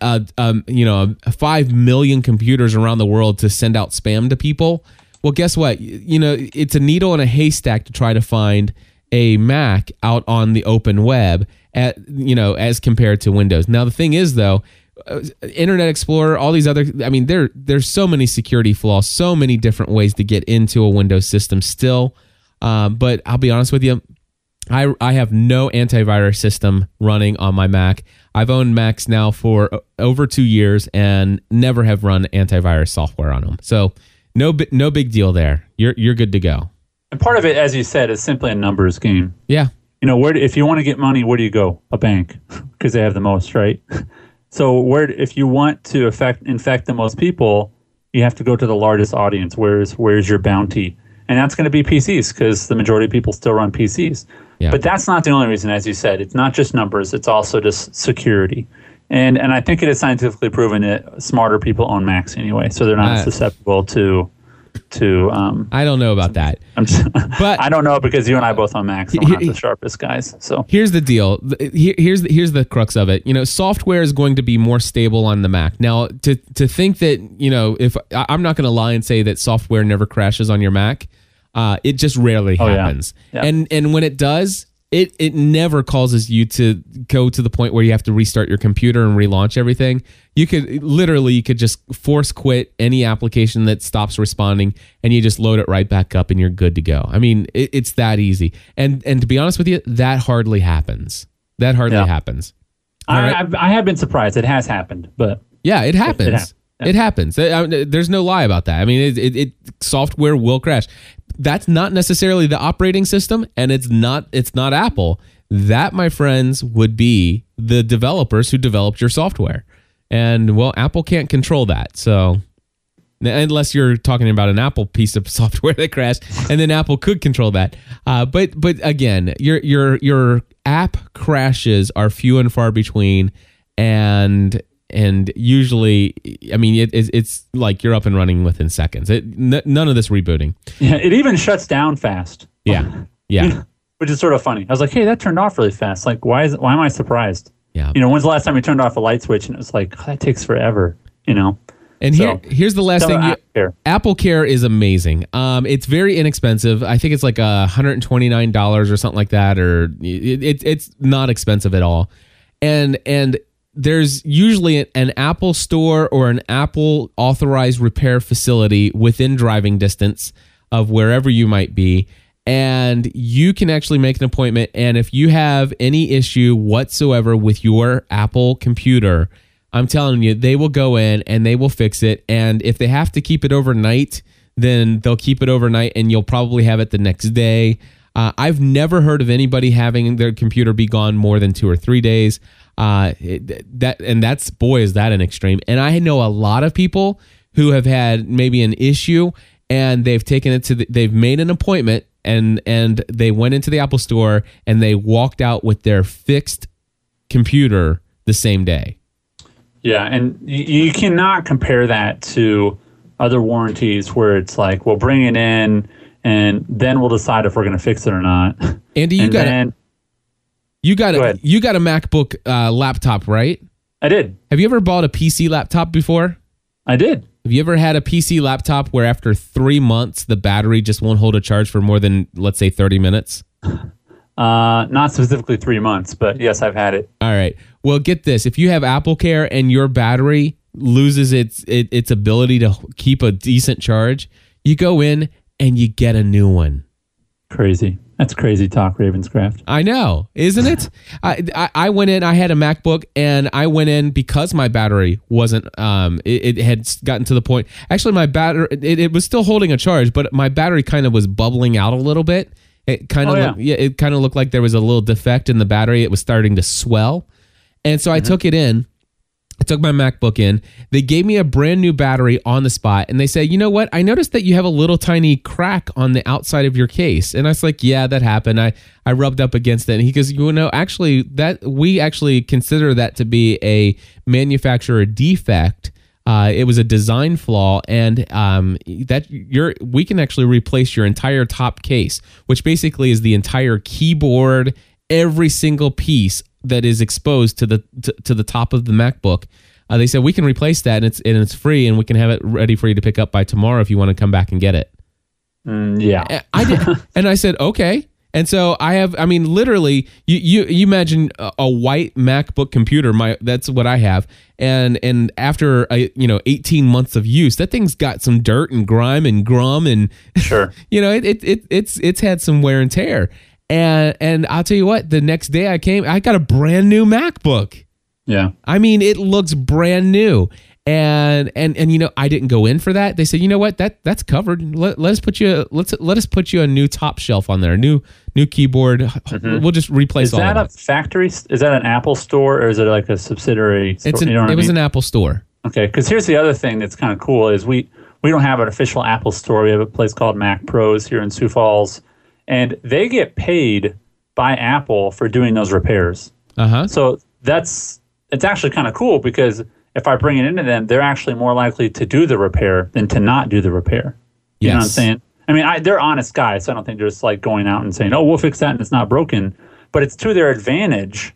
uh, um, you know, five million computers around the world to send out spam to people, well, guess what? You, know, it's a needle in a haystack to try to find a Mac out on the open web at you know as compared to Windows. Now the thing is though, uh, Internet Explorer, all these other, I mean, there there's so many security flaws, so many different ways to get into a Windows system still. Um, but I'll be honest with you, I I have no antivirus system running on my Mac. I've owned Macs now for over two years and never have run antivirus software on them. So no no big deal there. You're you're good to go. And part of it, as you said, is simply a numbers game. Yeah. you know where if you want to get money where do you go a bank *laughs* because they have the most right *laughs* so where if you want to affect infect the most people you have to go to the largest audience where's where's your bounty and that's going to be PCs because the majority of people still run PCs. Yeah. But that's not the only reason, as you said. It's not just numbers; it's also just security. And and I think it is scientifically proven that smarter people own Macs anyway, so they're not Uh, susceptible to to. Um, I don't know about that. I'm just, *laughs* But- I don't know because you and I both own Macs, and we're not He- the sharpest guys. So Here's the deal. Here's the, here's the crux of it. You know, software is going to be more stable on the Mac. Now, to to think that you know, if I'm not going to lie and say that software never crashes on your Mac, uh, it just rarely Oh, yeah. happens. Yeah. And and when it does, it it never causes you to go to the point where you have to restart your computer and relaunch everything. You could literally you could just force quit any application that stops responding, and you just load it right back up, and you're good to go. I mean, it, it's that easy. And and to be honest with you, that hardly happens. That hardly Yeah. happens. I, right. I've, I have been surprised. It has happened, but Yeah, it happens. It, happens. Yeah. happens. Uh, I- there's no lie about that. I mean, it, it, it software will crash. That's not necessarily the operating system, and it's not it's not Apple. That, my friends, would be the developers who developed your software. And well, Apple can't control that. So unless you're talking about an Apple piece of *laughs* software that crashed, and then Apple could control that. Uh, but but again, your your your app crashes are few and far between, and and usually, I mean, it, it's it's like you're up and running within seconds. It n- none of this rebooting. yeah, it even shuts down fast. Yeah, *laughs* yeah, which is sort of funny. I was like, "Hey, that turned off really fast. Like, why is why am I surprised? yeah. You know, when's the last time you turned off a light switch and it was like, oh, that takes forever. You know, And here, here's the last thing. You, Care. Apple Care is amazing. Um, it's very inexpensive. I think it's like a hundred and twenty nine dollars or something like that, or it, it, it's not expensive at all. And and there's usually an, Apple store or an Apple authorized repair facility within driving distance of wherever you might be. And you can actually make an appointment. And if you have any issue whatsoever with your Apple computer, I'm telling you, they will go in and they will fix it. And if they have to keep it overnight, then they'll keep it overnight and you'll probably have it the next day. Uh, I've never heard of anybody having their computer be gone more than two or three days. Uh, it- that and that's boy is that an extreme. And I know a lot of people who have had maybe an issue and they've taken it to the, they've made an appointment and and they went into the Apple store and they walked out with their fixed computer the same day. Yeah, and you, cannot compare that to other warranties where it's like, we'll bring it in and then we'll decide if we're going to fix it or not. Andy, you and got then you got Go a ahead. you got a MacBook uh, laptop, right? I did. Have you ever bought a PC laptop before? I did. Have you ever had a PC laptop where after three months the battery just won't hold a charge for more than let's say thirty minutes? Uh, not specifically three months, but yes, I've had it. All right. Well, get this: if you have Apple Care and your battery loses its it, its ability to keep a decent charge, you go in and you get a new one. Crazy. That's crazy talk, Ravenscraft. I know, isn't it? *laughs* I, I I went in. I had a MacBook, and I went in because my battery wasn't. Um, it, it had gotten to the point. Actually, my battery it, it was still holding a charge, but my battery kind of was bubbling out a little bit. It kind of Oh, yeah. looked, yeah, it kind of looked like there was a little defect in the battery. It was starting to swell, and so I took it in. I took my MacBook in. They gave me a brand new battery on the spot, and they said, "You know what? I noticed that you have a little tiny crack on the outside of your case." And I was like, "Yeah, that happened." I I rubbed up against it, and he goes, "You know, actually, that we actually consider that to be a manufacturer defect." Uh, it was a design flaw, and um, that you're we can actually replace your entire top case, which basically is the entire keyboard, every single piece that is exposed to the to, to the top of the MacBook. Uh, they said we can replace that, and it's and it's free, and we can have it ready for you to pick up by tomorrow if you want to come back and get it. Mm, yeah. And I did, *laughs* and I said okay. And so I have, I mean, literally, you you, you imagine a, a white MacBook computer. My that's what I have, and and after a, you know eighteen months of use, that thing's got some dirt and grime and grum and Sure. *laughs* you know, it, it, it it's it's had some wear and tear. And and I'll tell you what, the next day I came, I got a brand new MacBook. Yeah. I mean, it looks brand new. And and and you know, I didn't go in for that. They said, you know what, that that's covered. Let, let us put you let's let us put you a new top shelf on there, a new new keyboard. Mm-hmm. We'll just replace Is all that of a it. factory? Is that an Apple store or is it like a subsidiary? Store? It's an, you know it I was an Apple store. Okay, because here's the other thing that's kind of cool is we we don't have an official Apple store. We have a place called Mac Pros here in Sioux Falls, and they get paid by Apple for doing those repairs. Uh huh. So that's it's actually kind of cool because if I bring it into them, they're actually more likely to do the repair than to not do the repair. You know what I'm saying? I mean, I, they're honest guys, so I don't think they're just like going out and saying, "Oh, we'll fix that and it's not broken." But it's to their advantage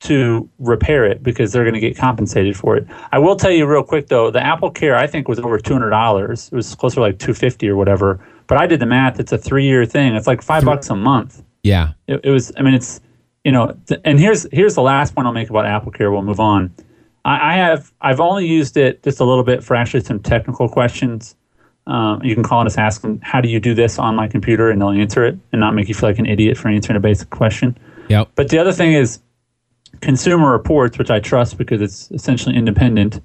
to repair it because they're going to get compensated for it. I will tell you real quick though, the Apple Care I think was over two hundred dollars. It was closer to like two fifty or whatever. But I did the math; it's a three year thing. It's like five bucks a month Yeah. it, it was i mean it's you know th- and here's here's the last point i'll make about apple care we'll move on I, I have i've only used it just a little bit for actually some technical questions um, you can call and just ask them how do you do this on my computer and they'll answer it and not make you feel like an idiot for answering a basic question Yep. but the other thing is consumer reports which i trust because it's essentially independent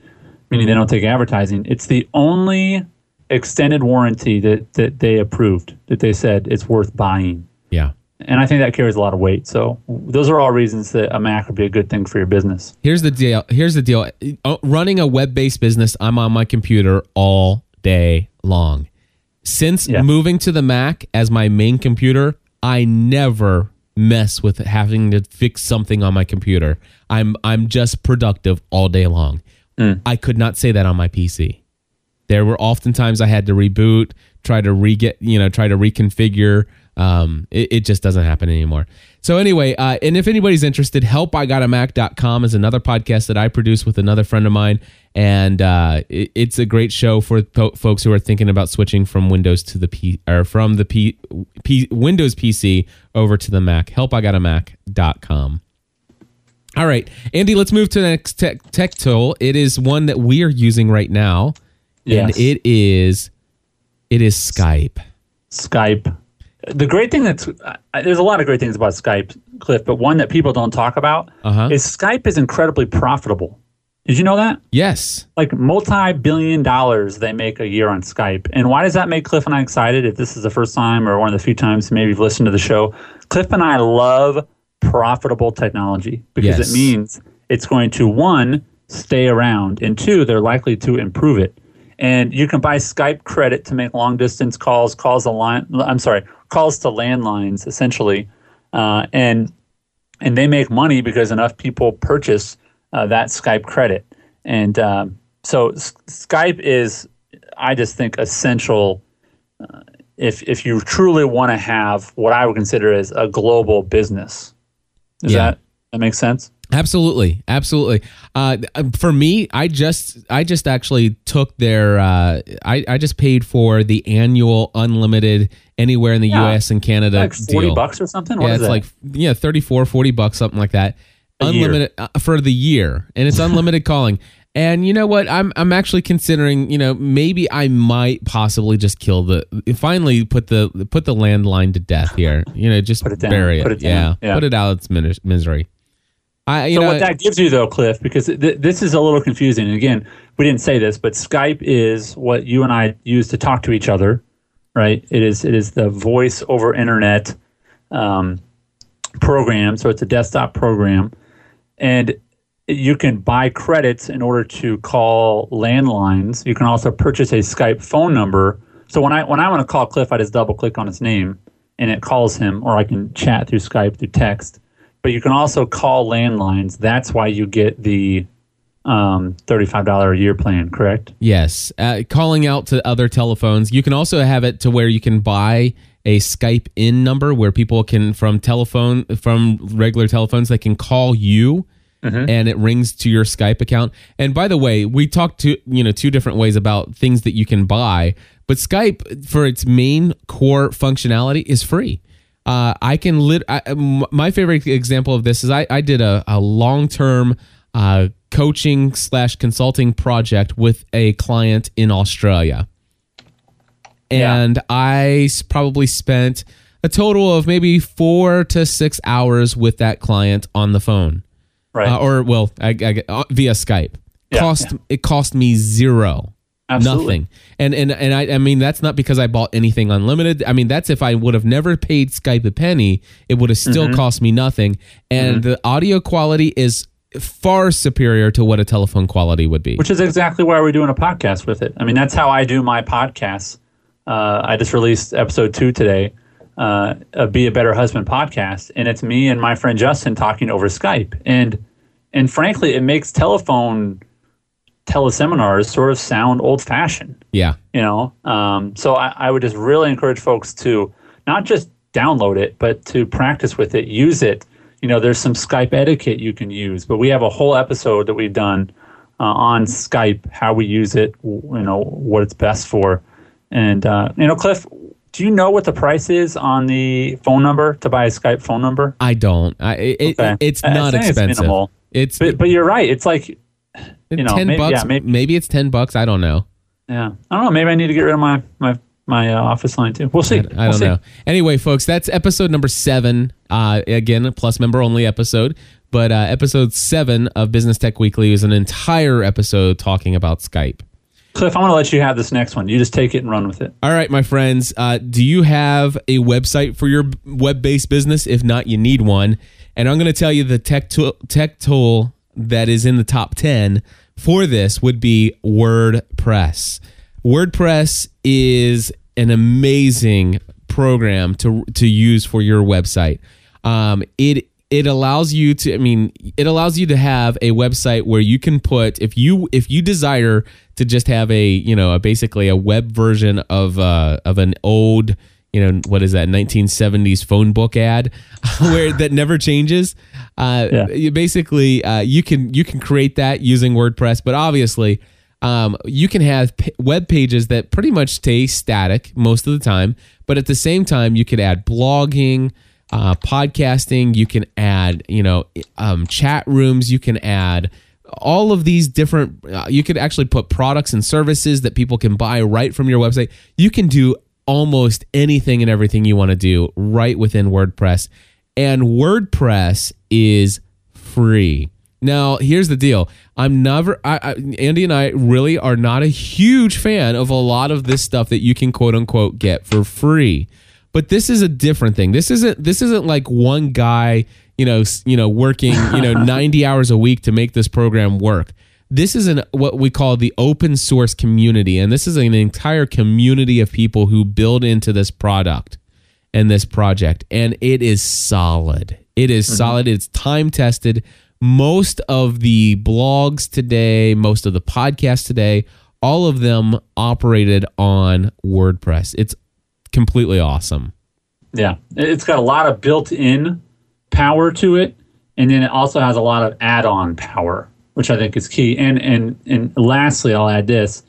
meaning they don't take advertising it's the only extended warranty that, that they approved that they said it's worth buying Yeah. and I think that carries a lot of weight. So those are all reasons that a Mac would be a good thing for your business. Here's the deal. Here's the deal. Uh, Running a web-based business, I'm on my computer all day long. Since Yeah. moving to the Mac as my main computer, I never mess with having to fix something on my computer. I'm I'm just productive all day long. Mm. I could not say that on my PC. There were oftentimes I had to reboot, try to re get, you know, try to reconfigure. Um, it, it just doesn't happen anymore. So anyway, uh, and if anybody's interested, helpigotamac.com is another podcast that I produce with another friend of mine, and uh, it, it's a great show for po- folks who are thinking about switching from Windows to the P or from the P, P Windows PC over to the Mac. Helpigotamac.com. All right, Andy, let's move to the next tech, tech tool. It is one that we are using right now, and it is it is Skype. Skype. The great thing that's uh, there's a lot of great things about Skype, Cliff, but one that people don't talk about Uh-huh. is Skype is incredibly profitable. Did you know that? Yes. Like multi-billion dollars they make a year on Skype. And why does that make Cliff and I excited? If this is the first time or one of the few times maybe you've listened to the show, Cliff and I love profitable technology because Yes. it means it's going to one stay around and two they're likely to improve it. And you can buy Skype credit to make long distance calls, calls to line. I'm sorry, calls to landlines essentially, uh, and and they make money because enough people purchase uh, that Skype credit. And um, so S- Skype is, I just think, essential uh, if if you truly want to have what I would consider as a global business. Does Yeah. that that make sense? Absolutely, absolutely. Uh, for me, I just I just actually took their uh, I I just paid for the annual unlimited anywhere in the Yeah. U.S. and Canada Like forty deal. bucks or something. What yeah, is it's that? like yeah, 34, 40 bucks, something like that. A unlimited uh, for the year, and it's unlimited *laughs* calling. And you know what? I'm I'm actually considering. You know, maybe I might possibly just kill the. Finally, put the put the landline to death *laughs* here. You know, just Put it down. bury it. Put it yeah. down. Yeah. put it out its misery. I you so know what that gives you though, Cliff, because th- this is a little confusing. And again, we didn't say this, but Skype is what you and I use to talk to each other, right? It is it is the voice over internet um, program. So it's a desktop program, and you can buy credits in order to call landlines. You can also purchase a Skype phone number. So when I when I want to call Cliff, I just double click on his name, and it calls him, or I can chat through Skype through text but you can also call landlines. That's why you get the um, thirty-five dollar a year plan. Correct? Yes, uh, calling out to other telephones. You can also have it to where you can buy a SkypeIn number where people can from telephone from regular telephones they can call you and it rings to your Skype account. And by the way, we talked to you know two different ways about things that you can buy, but Skype for its main core functionality is free. Uh, I can lit. I, m- my favorite example of this is I, I did a, a long term uh, coaching slash consulting project with a client in Australia, Yeah. and I s- probably spent a total of maybe four to six hours with that client on the phone, Right. uh, or well, I, I, uh, via Skype. Yeah, cost it cost me zero. Absolutely. Nothing. And and and I, I mean that's not because I bought anything unlimited. I mean that's if I would have never paid Skype a penny, it would have still Mm-hmm. cost me nothing. And the audio quality is far superior to what a telephone quality would be. which is exactly why we're doing a podcast with it. I mean, that's how I do my podcasts. Uh, I just released episode two today, uh, a "Be a Better Husband" podcast, and it's me and my friend Justin talking over Skype. And and frankly, it makes telephone teleseminars sort of sound old-fashioned yeah. you know um, so I, I would just really encourage folks to not just download it but to practice with it use it you know there's some skype etiquette you can use but we have a whole episode that we've done uh, on skype how we use it you know what it's best for and uh, you know cliff do you know what the price is on the phone number to buy a skype phone number I don't. I, it, Okay. It's I- I not think it's expensive. minimal. It's, but, but you're right it's like you know, ten maybe- bucks. yeah, maybe- maybe it's ten bucks. I don't know. yeah i don't know maybe i need to get rid of my my my uh, office line too we'll see I We'll don't see. know. Anyway, folks, that's episode number seven. Uh, again, a plus member only episode. But uh, episode seven of Business Tech Weekly is an entire episode talking about Skype. Cliff, I'm going to let you have this next one. You just take it and run with it. All right, my friends. Uh, do you have a website for your web based business? If not, you need one. And I'm going to tell you the tech tool, tech tool that is in the top 10 for this would be WordPress. WordPress is an amazing program to to use for your website. Um, it it allows you to i mean it allows you to have a website where you can put if you if you desire to just have a you know a basically a web version of uh of an old you know what is that 1970s phone book ad *laughs* where that never changes uh Yeah. you basically uh you can you can create that using wordpress but obviously um, you can have p- web pages that pretty much stay static most of the time, but at the same time, you could add blogging, uh, podcasting. You can add, you know, um, chat rooms. You can add all of these different. Uh, you could actually put products and services that people can buy right from your website. You can do almost anything and everything you want to do right within WordPress, and WordPress is free. Now, here's the deal. I'm never, I, I, Andy and I really are not a huge fan of a lot of this stuff that you can quote unquote get for free. But this is a different thing. This isn't, this isn't like one guy, you know, you know, working, you know, *laughs* 90 hours a week to make this program work. This is an what we call the open source community, and this is an entire community of people who build into this product and this project and it is solid it is mm-hmm. solid it's time tested most of the blogs today most of the podcasts today all of them operated on wordpress it's completely awesome Yeah, it's got a lot of built-in power to it, and then it also has a lot of add-on power, which I think is key. And and and lastly, I'll add this: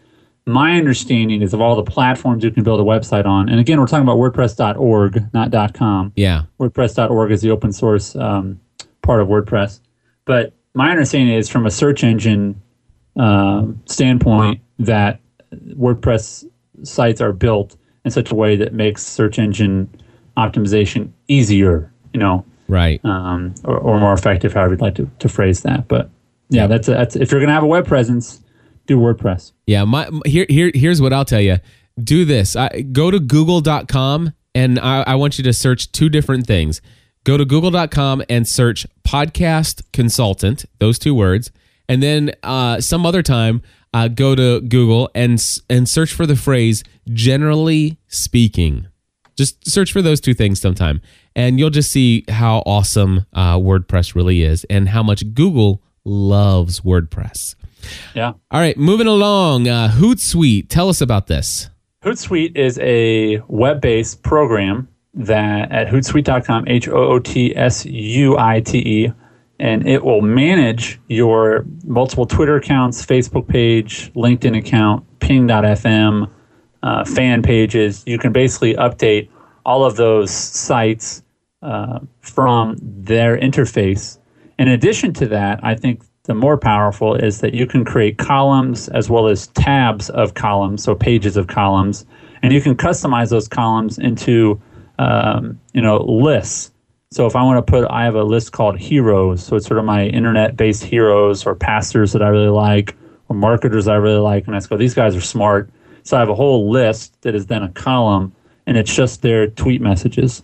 my understanding is of all the platforms you can build a website on. And again, we're talking about WordPress.org, not .com. yeah WordPress.org is the open source um, part of WordPress. But my understanding is from a search engine um, standpoint that WordPress sites are built in such a way that makes search engine optimization easier, you know, right um, or, or more effective, however you'd like to, to phrase that. But yeah, that's a, that's if you're going to have a web presence, do WordPress. Yeah, my here here here's what I'll tell you. Do this. I, go to google.com and I, I want you to search two different things. Go to google.com and search podcast consultant, those two words. And then uh, some other time, uh, go to Google and and search for the phrase generally speaking. Just search for those two things sometime, and you'll just see how awesome uh, WordPress really is and how much Google loves WordPress. Yeah. All right, moving along. Uh, Hootsuite, tell us about this. Hootsuite is a web-based program that at hootsuite.com, H O O T S U I T E, and it will manage your multiple Twitter accounts, Facebook page, LinkedIn account, Ping.fm, uh, fan pages. You can basically update all of those sites uh, from their interface. In addition to that, I think the more powerful is that you can create columns as well as tabs of columns, so pages of columns, and you can customize those columns into um, you know lists. So if I want to put, I have a list called heroes, so it's sort of my internet-based heroes or pastors that I really like, or marketers I really like, and I just go, these guys are smart. So I have a whole list that is then a column, and it's just their tweet messages.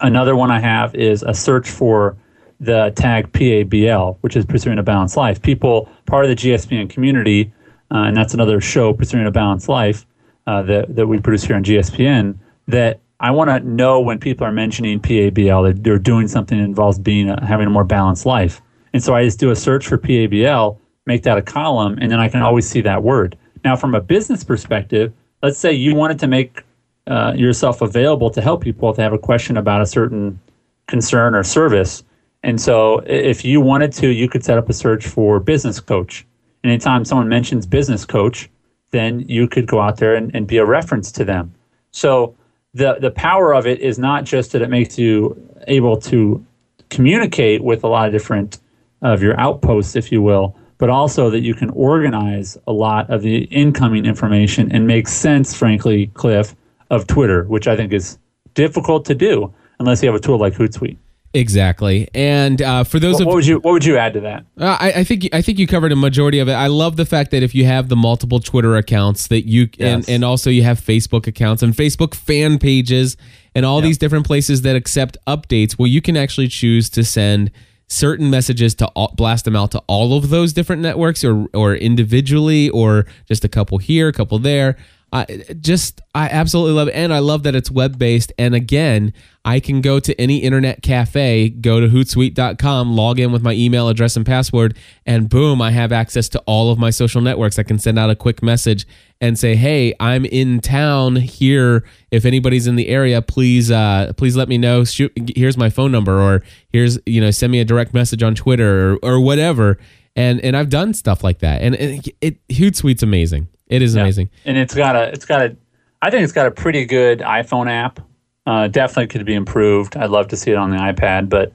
Another one I have is a search for the tag PABL, which is Pursuing a Balanced Life. People, part of the GSPN community, uh, and that's another show, Pursuing a Balanced Life, uh, that, that we produce here on GSPN, that I want to know when people are mentioning PABL that they're doing something that involves being a, having a more balanced life. And so I just do a search for PABL, make that a column, and then I can always see that word. Now, from a business perspective, let's say you wanted to make uh, yourself available to help people if they have a question about a certain concern or service. And so, if you wanted to, you could set up a search for business coach. Anytime someone mentions business coach, then you could go out there and, and be a reference to them. So, the, the power of it is not just that it makes you able to communicate with a lot of different of your outposts, if you will, but also that you can organize a lot of the incoming information and make sense, frankly, Cliff, of Twitter, which I think is difficult to do unless you have a tool like Hootsuite. Exactly, and uh, for those What, of what would you What would you add to that? Uh, I, I think I think you covered a majority of it. I love the fact that if you have the multiple Twitter accounts that you and, Yes. and also you have Facebook accounts and Facebook fan pages and all these different places that accept updates, well, you can actually choose to send certain messages to all, blast them out to all of those different networks or or individually or just a couple here, a couple there. I just I absolutely love it, and I love that it's web based. And again, I can go to any internet cafe, go to Hootsuite.com, log in with my email address and password, and boom, I have access to all of my social networks. I can send out a quick message and say, "Hey, I'm in town here. If anybody's in the area, please uh, please let me know. Shoot, here's my phone number, or here's you know send me a direct message on Twitter or, or whatever." And and I've done stuff like that, and it, it Hootsuite's amazing. It is amazing. And it's got a it's got a I think it's got a pretty good iPhone app. Uh, definitely could be improved. I'd love to see it on the iPad, but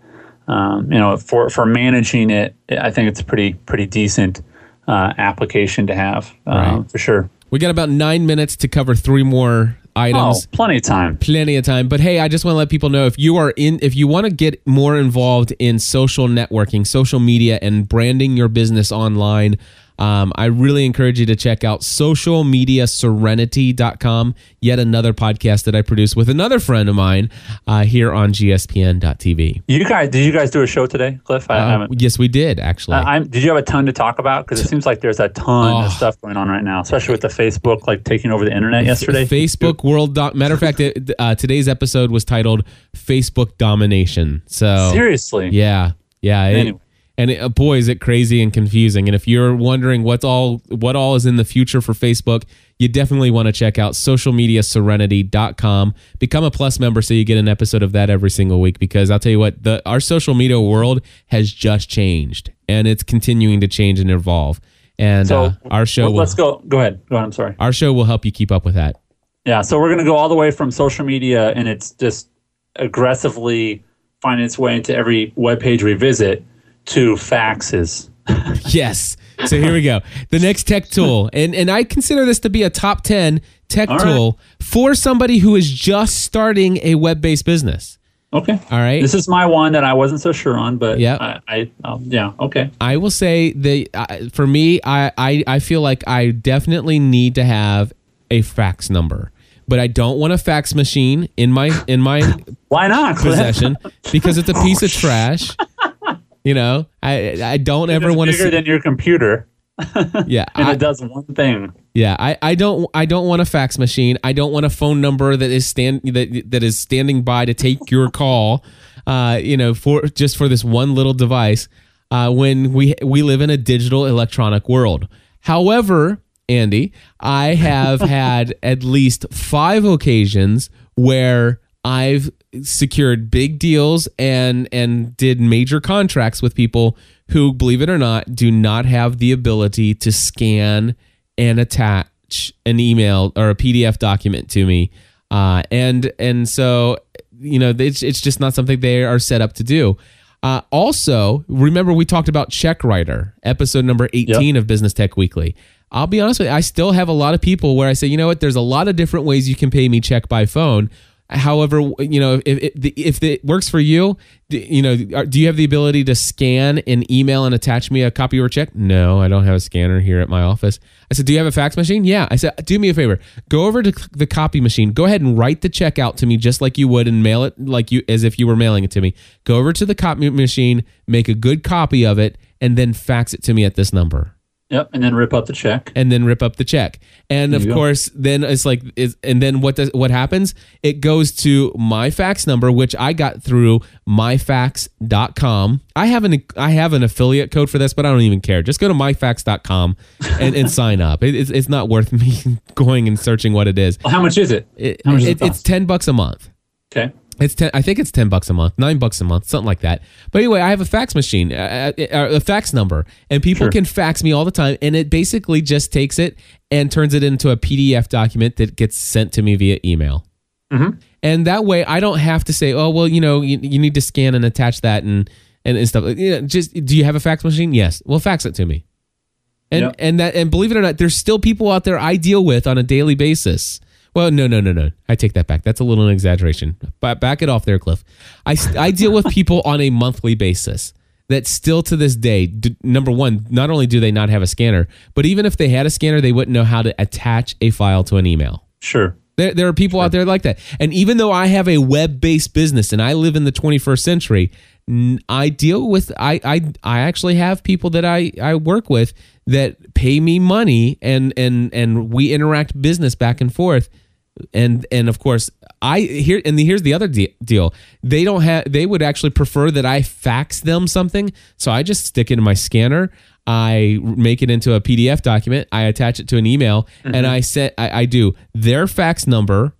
um, you know, for for managing it, I think it's a pretty pretty decent uh, application to have uh, Right. for sure. We got about nine minutes to cover three more items. Oh, items. plenty of time. Plenty of time. But hey, I just want to let people know if you are in, if you want to get more involved in social networking, social media, and branding your business online, um, I really encourage you to check out socialmediaserenity.com, yet another podcast that I produce with another friend of mine uh, here on gspn.tv. You guys, did you guys do a show today, Cliff? I Uh, haven't. yes, we did actually. I'm, did you have a ton to talk about? Because it seems like there's a ton Oh. of stuff going on right now, especially with the Facebook like taking over the internet yesterday. Facebook World. Do- Matter of fact, it, uh, today's episode was titled "Facebook Domination." So Seriously, Yeah, yeah. it- Anyway. And it, uh, boy, is it crazy and confusing. And if you're wondering what's all what all is in the future for Facebook, you definitely want to check out socialmediaserenity.com. Become a plus member so you get an episode of that every single week. Because I'll tell you what, the our social media world has just changed, and it's continuing to change and evolve. And So uh, our show, well, will, let's go. Go ahead. Go ahead. I'm sorry. our show will help you keep up with that. Yeah, so we're going to go all the way from social media, and it's just aggressively finding its way into every web page we visit to faxes. *laughs* Yes. So here we go. The next tech tool, and and I consider this to be a top ten tech All right. tool for somebody who is just starting a web based business. Okay. All right. This is my one that I wasn't so sure on, but Yep. I, I um, yeah, okay. I will say that uh, for me, I, I I feel like I definitely need to have a fax number, but I don't want a fax machine in my in my *laughs* Why not? Possession *laughs* because it's a piece of trash. You know, I I don't ever want to bigger see. than your computer, *laughs* Yeah, and I- it does one thing. Yeah, I, I don't I don't want a fax machine. I don't want a phone number that is stand that that is standing by to take your call. *laughs* Uh, you know, for just for this one little device. Uh, when we we live in a digital electronic world. However, Andy, I have *laughs* had at least five occasions where I've secured big deals and and did major contracts with people who, believe it or not, do not have the ability to scan and attach an email or a PDF document to me. Uh, and and so you know it's it's just not something they are set up to do. Uh, also, remember we talked about check writer, episode number 18 of Business Tech Weekly. I'll be honest with you, I still have a lot of people where I say, you know what, there's a lot of different ways you can pay me check by phone. However, you know, if if, it works for you, you know, do you have the ability to scan an email and attach me a copy or check? No, I don't have a scanner here at my office. I said, do you have a fax machine? Yeah. I said, do me a favor, go over to the copy machine. Go ahead and write the check out to me just like you would, and mail it like you as if you were mailing it to me. Go over to the copy machine, make a good copy of it, and then fax it to me at this number Yep. And then rip up the check. and then rip up the check. And of course, then it's like, is, and then what does what happens? It goes to my fax number, which I got through myfax.com. I have an I have an affiliate code for this, but I don't even care. Just go to myfax.com and, and *laughs* sign up. It, it's, it's not worth *laughs* me going and searching what it is. Well, how much is it? It, how much does it- it it's ten bucks a month. Okay. It's ten. I think it's ten bucks a month, nine bucks a month, something like that. But anyway, I have a fax machine, uh, uh, a fax number, and people Sure. can fax me all the time, and it basically just takes it and turns it into a PDF document that gets sent to me via email. Mm-hmm. And that way, I don't have to say, "Oh, well, you know, you, you need to scan and attach that and and, and stuff." You know, just do you have a fax machine? Yes. Well, fax it to me. And Yep. and that and believe it or not, there's still people out there I deal with on a daily basis. Well, no, no, no, no. I take that back. That's a little an exaggeration. But back it off there, Cliff. I I deal with people on a monthly basis that still to this day, d- number one, not only do they not have a scanner, but even if they had a scanner, they wouldn't know how to attach a file to an email. Sure. There, there are people out there like that. And even though I have a web based business and I live in the 21st century, I deal with, I, I, I actually have people that I, I work with that pay me money and, and, and we interact business back and forth. And, and of course, I here, and here's the other de- deal. They don't have, they would actually prefer that I fax them something. So I just stick it in my scanner. I make it into a PDF document. I attach it to an email and mm-hmm. I set I, I do their fax number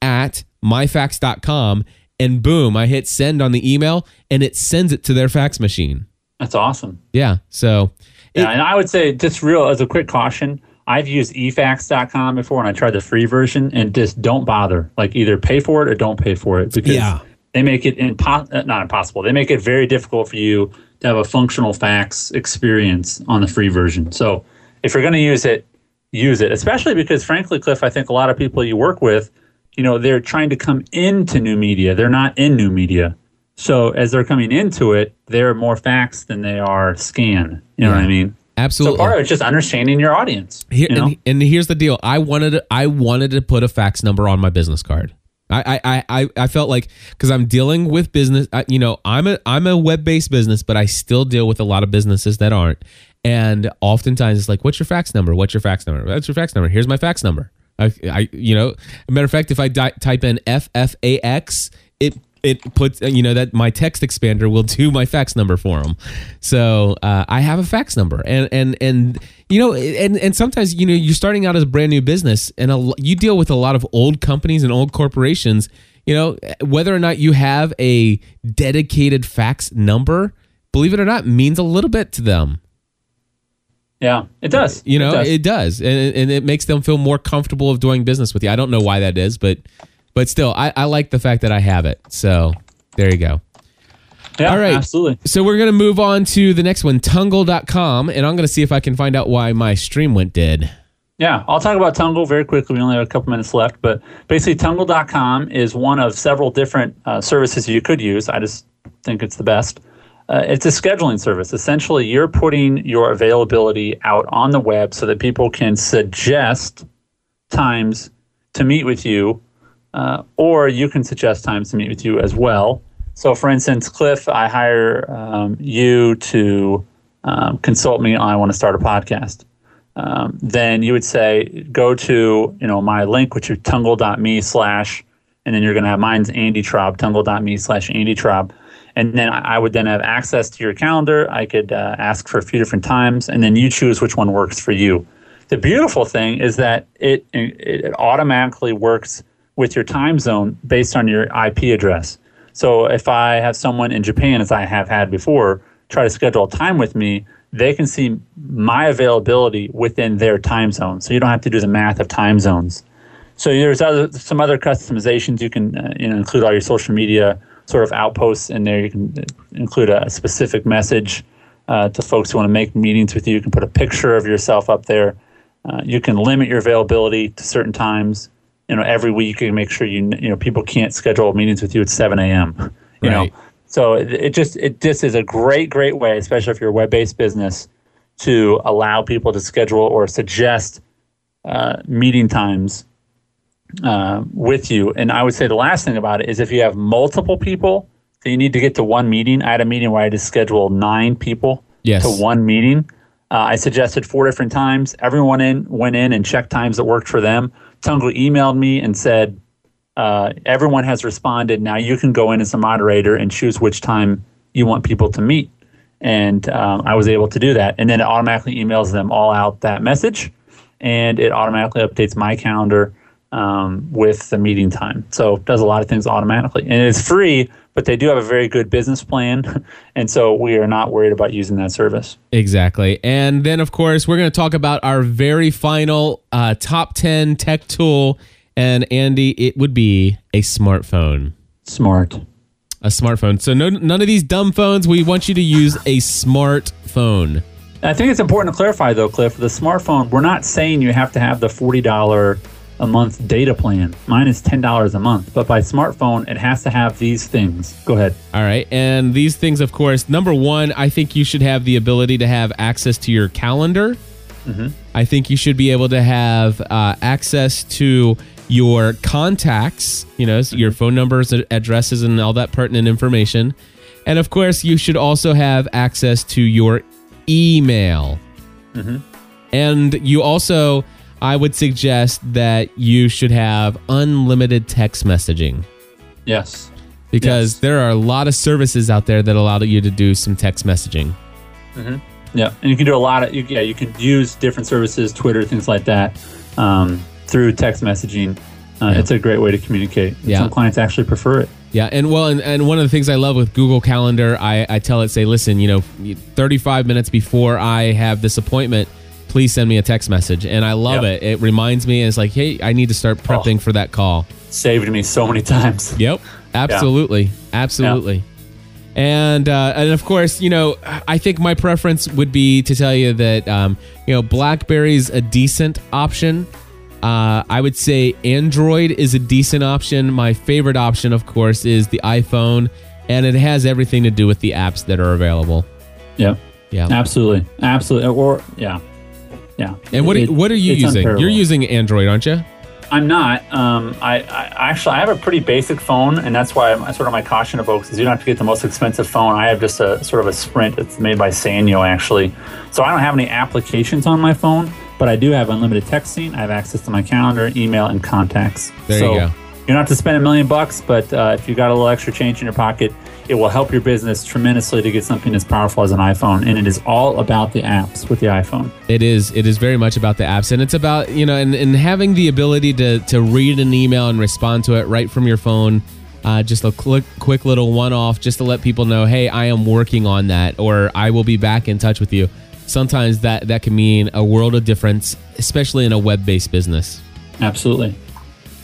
at myfax.com and boom, I hit send on the email and it sends it to their fax machine. That's awesome. Yeah. So Yeah, and I would say just real as a quick caution, I've used efax.com before and I tried the free version and just don't bother. Like either pay for it or don't pay for it because Yeah. they make it impo- uh, not impossible. They make it very difficult for you to have a functional fax experience on the free version. So if you're going to use it, use it. Especially because frankly, Cliff, I think a lot of people you work with, you know, they're trying to come into new media. They're not in new media. So as they're coming into it, they're more fax than they are scan. You know what I mean? Absolutely. So part of it's just understanding your audience. Here, you know? and, and here's the deal. I wanted I wanted to put a fax number on my business card. I I I, I felt like because I'm dealing with business. I, you know, I'm a I'm a web based business, but I still deal with a lot of businesses that aren't. And oftentimes it's like, what's your fax number? What's your fax number? What's your fax number? Here's my fax number. I, I you know, matter of fact, if I di- type in FFAX, it puts you know that my TextExpander will do my fax number for them. So uh, I have a fax number, and and and you know, and and sometimes you know you're starting out as a brand new business, and a, you deal with a lot of old companies and old corporations. You know, whether or not you have a dedicated fax number, believe it or not, means a little bit to them. yeah, it does. You know, it does. it does, and, and it makes them feel more comfortable of doing business with you. I don't know why that is, but but still, I, I like the fact that I have it. So there you go. yeah, all right. absolutely. So we're going to move on to the next one, tungle.com, and I'm going to see if I can find out why my stream went dead. Yeah, I'll talk about Tungle very quickly. We only have a couple minutes left, but basically, Tungle.com is one of several different uh, services you could use. I just think it's the best. Uh, it's a scheduling service. Essentially, you're putting your availability out on the web so that people can suggest times to meet with you, uh, or you can suggest times to meet with you as well. So, for instance, Cliff, I hire um, you to um, consult me I want to start a podcast. Um, then you would say go to you know my link which is tungle.me slash and then you're going to have mine's andy traub tungle.me slash andy traub. And then I I would then have access to your calendar. I could uh, ask for a few different times and then you choose which one works for you. The beautiful thing is that it it automatically works with your time zone based on your ip address so if i have someone in japan as i have had before try to schedule a time with me they can see my availability within their time zone. So you don't have to do the math of time zones. So there's other, some other customizations. You can uh, you know, include all your social media sort of outposts in there. You can uh, include a specific message uh, to folks who want to make meetings with you. You can put a picture of yourself up there. Uh, you can limit your availability to certain times. You know every week you can make sure you you know people can't schedule meetings with you at 7 a.m. You Right. know, so it, it just it this is a great great way, especially if you're a web based business, to allow people to schedule or suggest uh, meeting times uh, with you. And I would say the last thing about it is if you have multiple people that you need to get to one meeting. I had a meeting where I had to schedule nine people Yes. to one meeting. Uh, I suggested four different times. Everyone in went in and checked times that worked for them. Tungle emailed me and said, uh, "Everyone has responded. Now you can go in as a moderator and choose which time you want people to meet." And um, I was able to do that. And then it automatically emails them all out that message, and it automatically updates my calendar um, with the meeting time. So it does a lot of things automatically, and it's free. But they do have a very good business plan, *laughs* and so we are not worried about using that service. Exactly. And then, of course, we're going to talk about our very final uh, top 10 tech tool. And Andy, it would be a smartphone. Smart. A smartphone. So, no, none of these dumb phones. We want you to use a smartphone. I think it's important to clarify, though, Cliff. The smartphone, we're not saying you have to have the forty dollar a month data plan. Mine is ten dollars a month, but by smartphone, it has to have these things. Go ahead. All right. And these things, of course, number one, I think you should have the ability to have access to your calendar. Mm-hmm. I think you should be able to have uh, access to your contacts, you know, so your mm-hmm. phone numbers, addresses, and all that pertinent information. And of course, you should also have access to your email. Mm-hmm. And you also, I would suggest that you should have unlimited text messaging Yes. because Yes. there are a lot of services out there that allow you to do some text messaging. Yeah, and you can do a lot of you, yeah. You can use different services, Twitter, things like that, um, through text messaging. Uh, It's a great way to communicate. Yeah. Some clients actually prefer it. Yeah, and well, and, and one of the things I love with Google Calendar, I, I tell it, say, listen, you know, 35 minutes before I have this appointment, please send me a text message. And I love Yep. it. It reminds me, it's like, hey, I need to start prepping for that call. Saved me so many times. Yep, absolutely, absolutely. And uh, and of course, you know, I think my preference would be to tell you that um, you know BlackBerry's a decent option. Uh, I would say Android is a decent option. My favorite option, of course, is the iPhone, and it has everything to do with the apps that are available. Yeah, Yeah. absolutely, absolutely. Or yeah, yeah. And what are, It- what are you it's using? You're using Android, aren't you? I'm not. Um, I, I actually I have a pretty basic phone, and that's why my, sort of my caution to folks is you don't have to get the most expensive phone. I have just a sort of a Sprint. It's made by Sanyo actually, so I don't have any applications on my phone, but I do have unlimited texting. I have access to my calendar, email, and contacts. There so you go. You don't have to spend a million bucks, but uh, if you got a little extra change in your pocket, it will help your business tremendously to get something as powerful as an iPhone. And it is all about the apps with the iPhone. It is. It is very much about the apps, and it's about you know, and, and having the ability to to read an email and respond to it right from your phone. Uh, just a quick, quick little one-off, just to let people know, hey, I am working on that, or I will be back in touch with you. Sometimes that that can mean a world of difference, especially in a web-based business. Absolutely.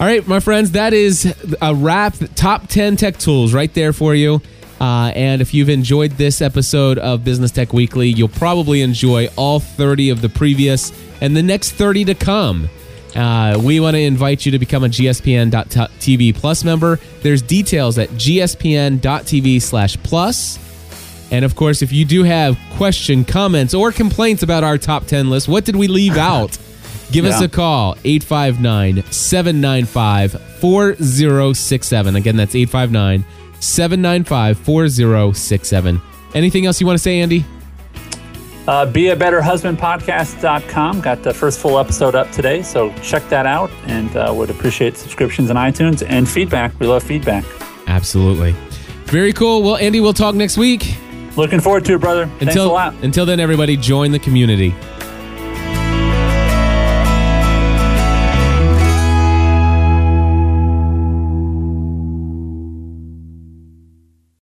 All right, my friends, that is a wrap. Top 10 tech tools right there for you. Uh, and if you've enjoyed this episode of Business Tech Weekly, you'll probably enjoy all 30 of the previous and the next 30 to come. Uh, we want to invite you to become a gspn.tv plus member. There's details at gspn.tv slash plus. And of course, if you do have question, comments, or complaints about our top 10 list, what did we leave *laughs* out? Give us a call, 859 795 4067. Again, that's 859 795 4067. Anything else you want to say, Andy? Uh, Be a Better Husband Podcast.com. Got the first full episode up today, so check that out and uh, would appreciate subscriptions on iTunes and feedback. We love feedback. Absolutely. Very cool. Well, Andy, we'll talk next week. Looking forward to it, brother. Thanks a Until, lot. until then, everybody, join the community.